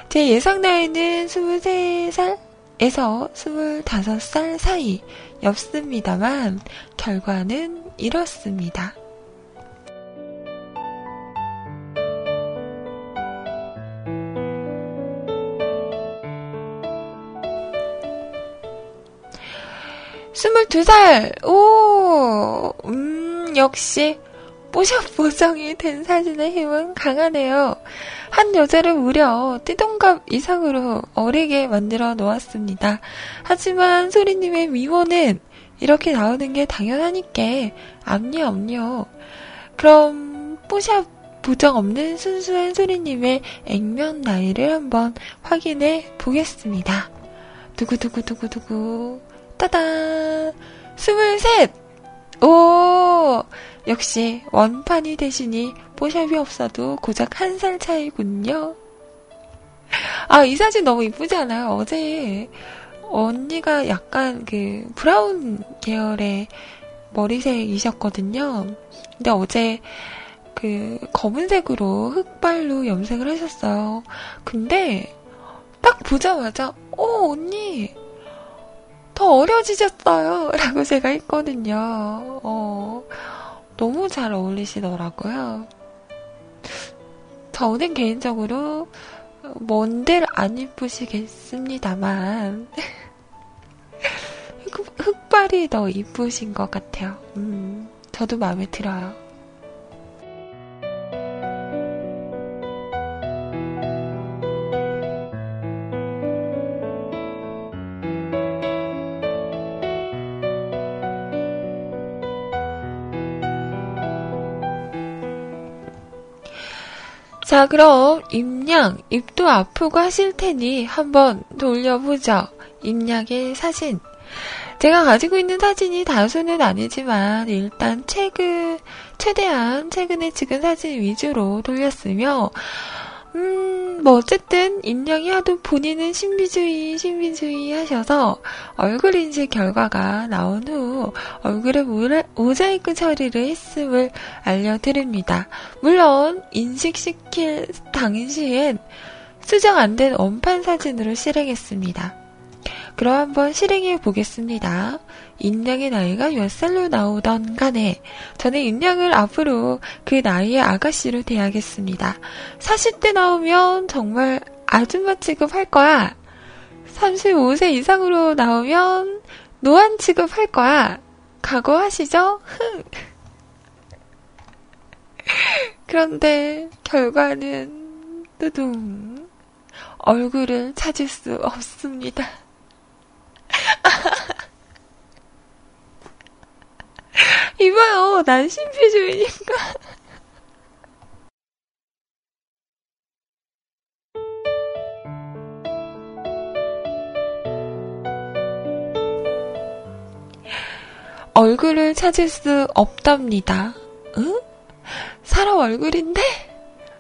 제 예상 나이는 23살에서 25살 사이 였습니다만 결과는 이렇습니다. 22살! 오! 음, 역시, 뽀샵 보정이 된 사진의 힘은 강하네요. 한 여자를 무려 띠동갑 이상으로 어리게 만들어 놓았습니다. 하지만 소리님의 미모는 이렇게 나오는 게 당연하니까, 암요, 암요. 그럼, 뽀샵 보정 없는 순수한 소리님의 액면 나이를 한번 확인해 보겠습니다. 두구두구두구두구. 따단! 스물셋! 오! 역시 원판이 대신이 뽀샵이 없어도 고작 한 살 차이군요. 아, 이 사진 너무 이쁘지 않아요? 어제 언니가 약간 그 브라운 계열의 머리색이셨거든요. 근데 어제 그 검은색으로 흑발로 염색을 하셨어요. 근데 딱 보자마자, 어, 언니, 더 어려지셨어요. 라고 제가 했거든요. 어, 너무 잘 어울리시더라고요. 저는 개인적으로 뭔들 안 이쁘시겠습니다만, 흑발이 더 이쁘신 것 같아요. 음, 저도 마음에 들어요. 자, 그럼 임양, 입도 아프고 하실 테니 한번 돌려보죠. 임양의 사진. 제가 가지고 있는 사진이 다수는 아니지만 일단 최근, 최대한 최근에 찍은 사진 위주로 돌렸으며 음, 뭐, 어쨌든, 임양이 하도 본인은 신비주의, 신비주의 하셔서 얼굴 인식 결과가 나온 후 얼굴에 모자이크 처리를 했음을 알려드립니다. 물론, 인식시킬 당시엔 수정 안 된 원판 사진으로 실행했습니다. 그럼 한번 실행해 보겠습니다. 인양의 나이가 몇 살로 나오던 간에 저는 인양을 앞으로 그 나이의 아가씨로 대하겠습니다. 40대 나오면 정말 아줌마 취급할 거야. 35세 이상으로 나오면 노안 취급할 거야. 각오하시죠? 흥. 그런데 결과는 뚜둥 얼굴을 찾을 수 없습니다. 이봐요, 난 신비주의니까. 얼굴을 찾을 수 없답니다. 응? 사람 얼굴인데?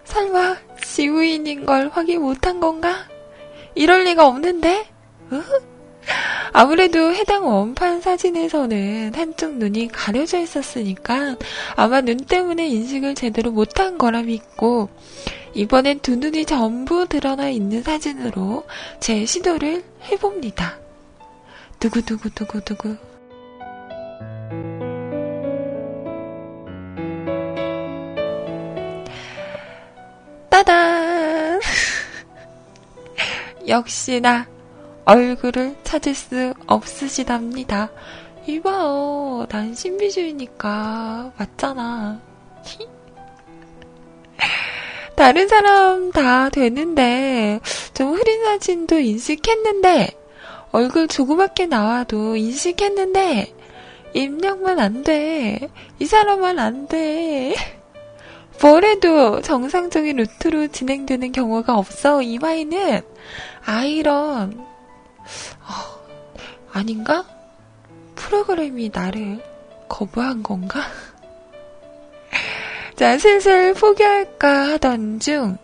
설마 지우인인 걸 확인 못한 건가? 이럴 리가 없는데? 응? 아무래도 해당 원판 사진에서는 한쪽 눈이 가려져 있었으니까 아마 눈 때문에 인식을 제대로 못한 거라 믿고 이번엔 두 눈이 전부 드러나 있는 사진으로 제 시도를 해봅니다. 두구두구두구두구. 따단! 역시나 얼굴을 찾을 수 없으시답니다. 이봐요. 난 신비주의니까. 맞잖아. 다른 사람 다 되는데, 좀 흐린 사진도 인식했는데, 얼굴 조그맣게 나와도 인식했는데, 입력만 안 돼. 이 사람만 안 돼. 뭐래도 정상적인 루트로 진행되는 경우가 없어. 이마이는 아이런 어, 아닌가? 프로그램이 나를 거부한 건가? 자, 슬슬 포기할까 하던 중,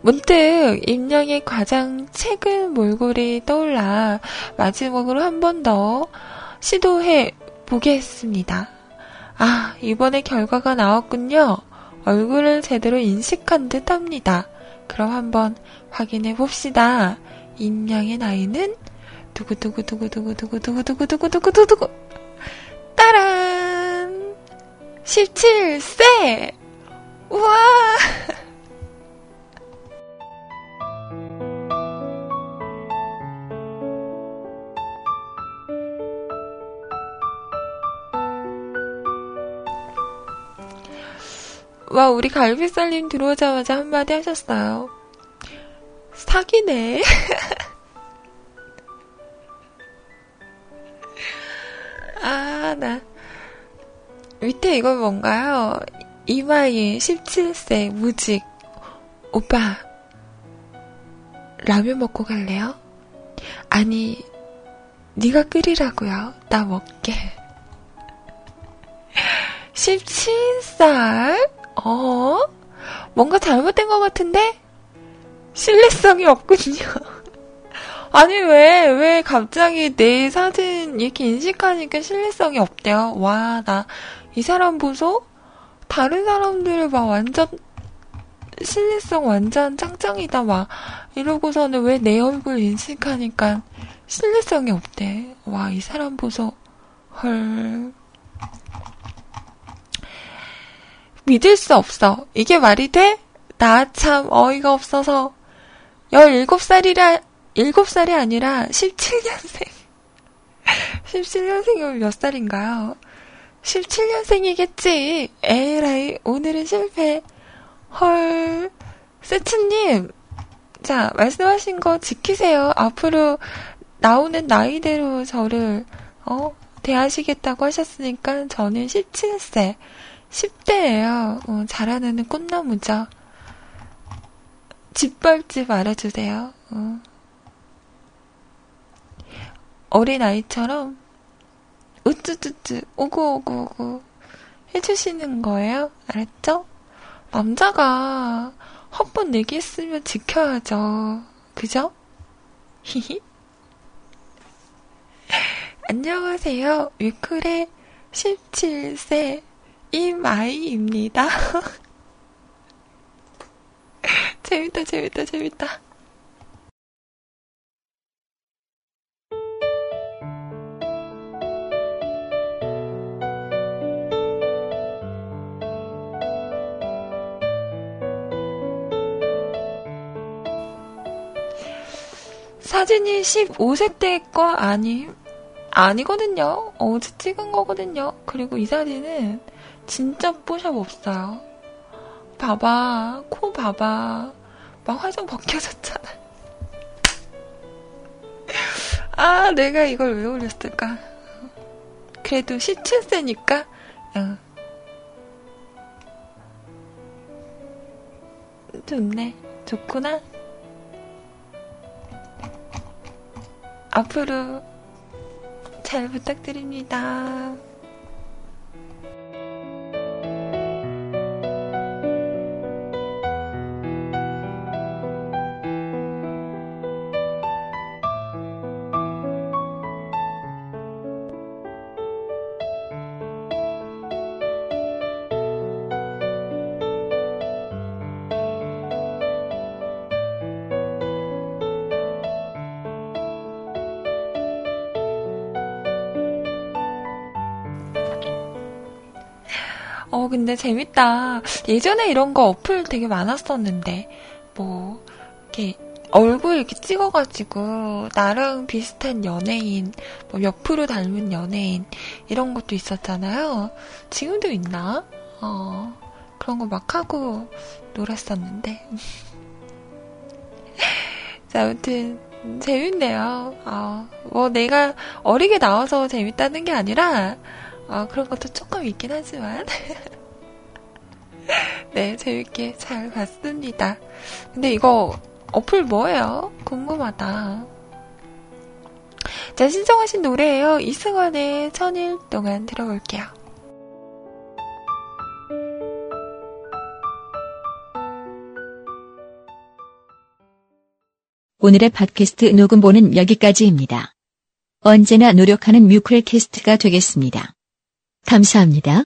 문득 임영의 과장 최근 몰골이 떠올라 마지막으로 한 번 더 시도해 보겠습니다. 아, 이번에 결과가 나왔군요. 얼굴을 제대로 인식한 듯 합니다. 그럼 한번 확인해 봅시다. 임양의 나이는 두구두구두구두구두구두구두구두구두구두구 따란! 17세! 우와! 와, 우리 갈비살님 들어오자마자 한마디 하셨어요. 사기네. 아, 나. 밑에 이건 뭔가요? 이마이 17세 무직. 오빠, 라면 먹고 갈래요? 아니, 네가 끓이라고요. 나 먹게. 17살? 어? 뭔가 잘못된 것 같은데? 신뢰성이 없군요. 아니, 왜, 왜 갑자기 내 사진 이렇게 인식하니까 신뢰성이 없대요? 와, 나, 이 사람 보소? 다른 사람들 막 완전, 신뢰성 완전 짱짱이다, 막. 이러고서는 왜 내 얼굴 인식하니까 신뢰성이 없대. 와, 이 사람 보소. 헐. 믿을 수 없어. 이게 말이 돼? 나 참 어이가 없어서. 17살이라, 7살이 아니라 17년생. 17년생이면 몇 살인가요? 17년생이겠지. 에라이, 오늘은 실패. 헐. 세츠님, 자, 말씀하신 거 지키세요. 앞으로 나오는 나이대로 저를, 어, 대하시겠다고 하셨으니까 저는 17세. 10대예요. 어, 자라는 꽃나무죠. 짓밟지 말아주세요. 어. 어린아이처럼 으쯔쯔쯔 오구오구오구 해주시는 거예요. 알았죠? 남자가 헛번 얘기했으면 지켜야죠. 그죠? 히히. 안녕하세요. 위클의 17세 이마이입니다. 재밌다, 재밌다, 재밌다. 사진이 15세 때 거 아니, 아니거든요. 어제 찍은 거거든요. 그리고 이 사진은 진짜 뽀샵 없어요. 봐봐. 코 봐봐. 막 화장 벗겨졌잖아. 아, 내가 이걸 왜 올렸을까? 그래도 17세니까, 어. 좋네. 좋구나. 앞으로 잘 부탁드립니다. 근데 재밌다. 예전에 이런 거 어플 되게 많았었는데, 뭐, 이렇게 얼굴 이렇게 찍어가지고, 나랑 비슷한 연예인, 뭐몇 프로 닮은 연예인, 이런 것도 있었잖아요. 지금도 있나? 어, 그런 거 막 하고 놀았었는데. 자, 아무튼, 재밌네요. 어, 뭐 내가 어리게 나와서 재밌다는 게 아니라, 어, 그런 것도 조금 있긴 하지만. 네, 재밌게 잘 봤습니다. 근데 이거 어플 뭐예요? 궁금하다. 자, 신청하신 노래예요. 이승원의 천일 동안 들어볼게요. 오늘의 팟캐스트 녹음본은 여기까지입니다. 언제나 노력하는 뮤클캐스트가 되겠습니다. 감사합니다.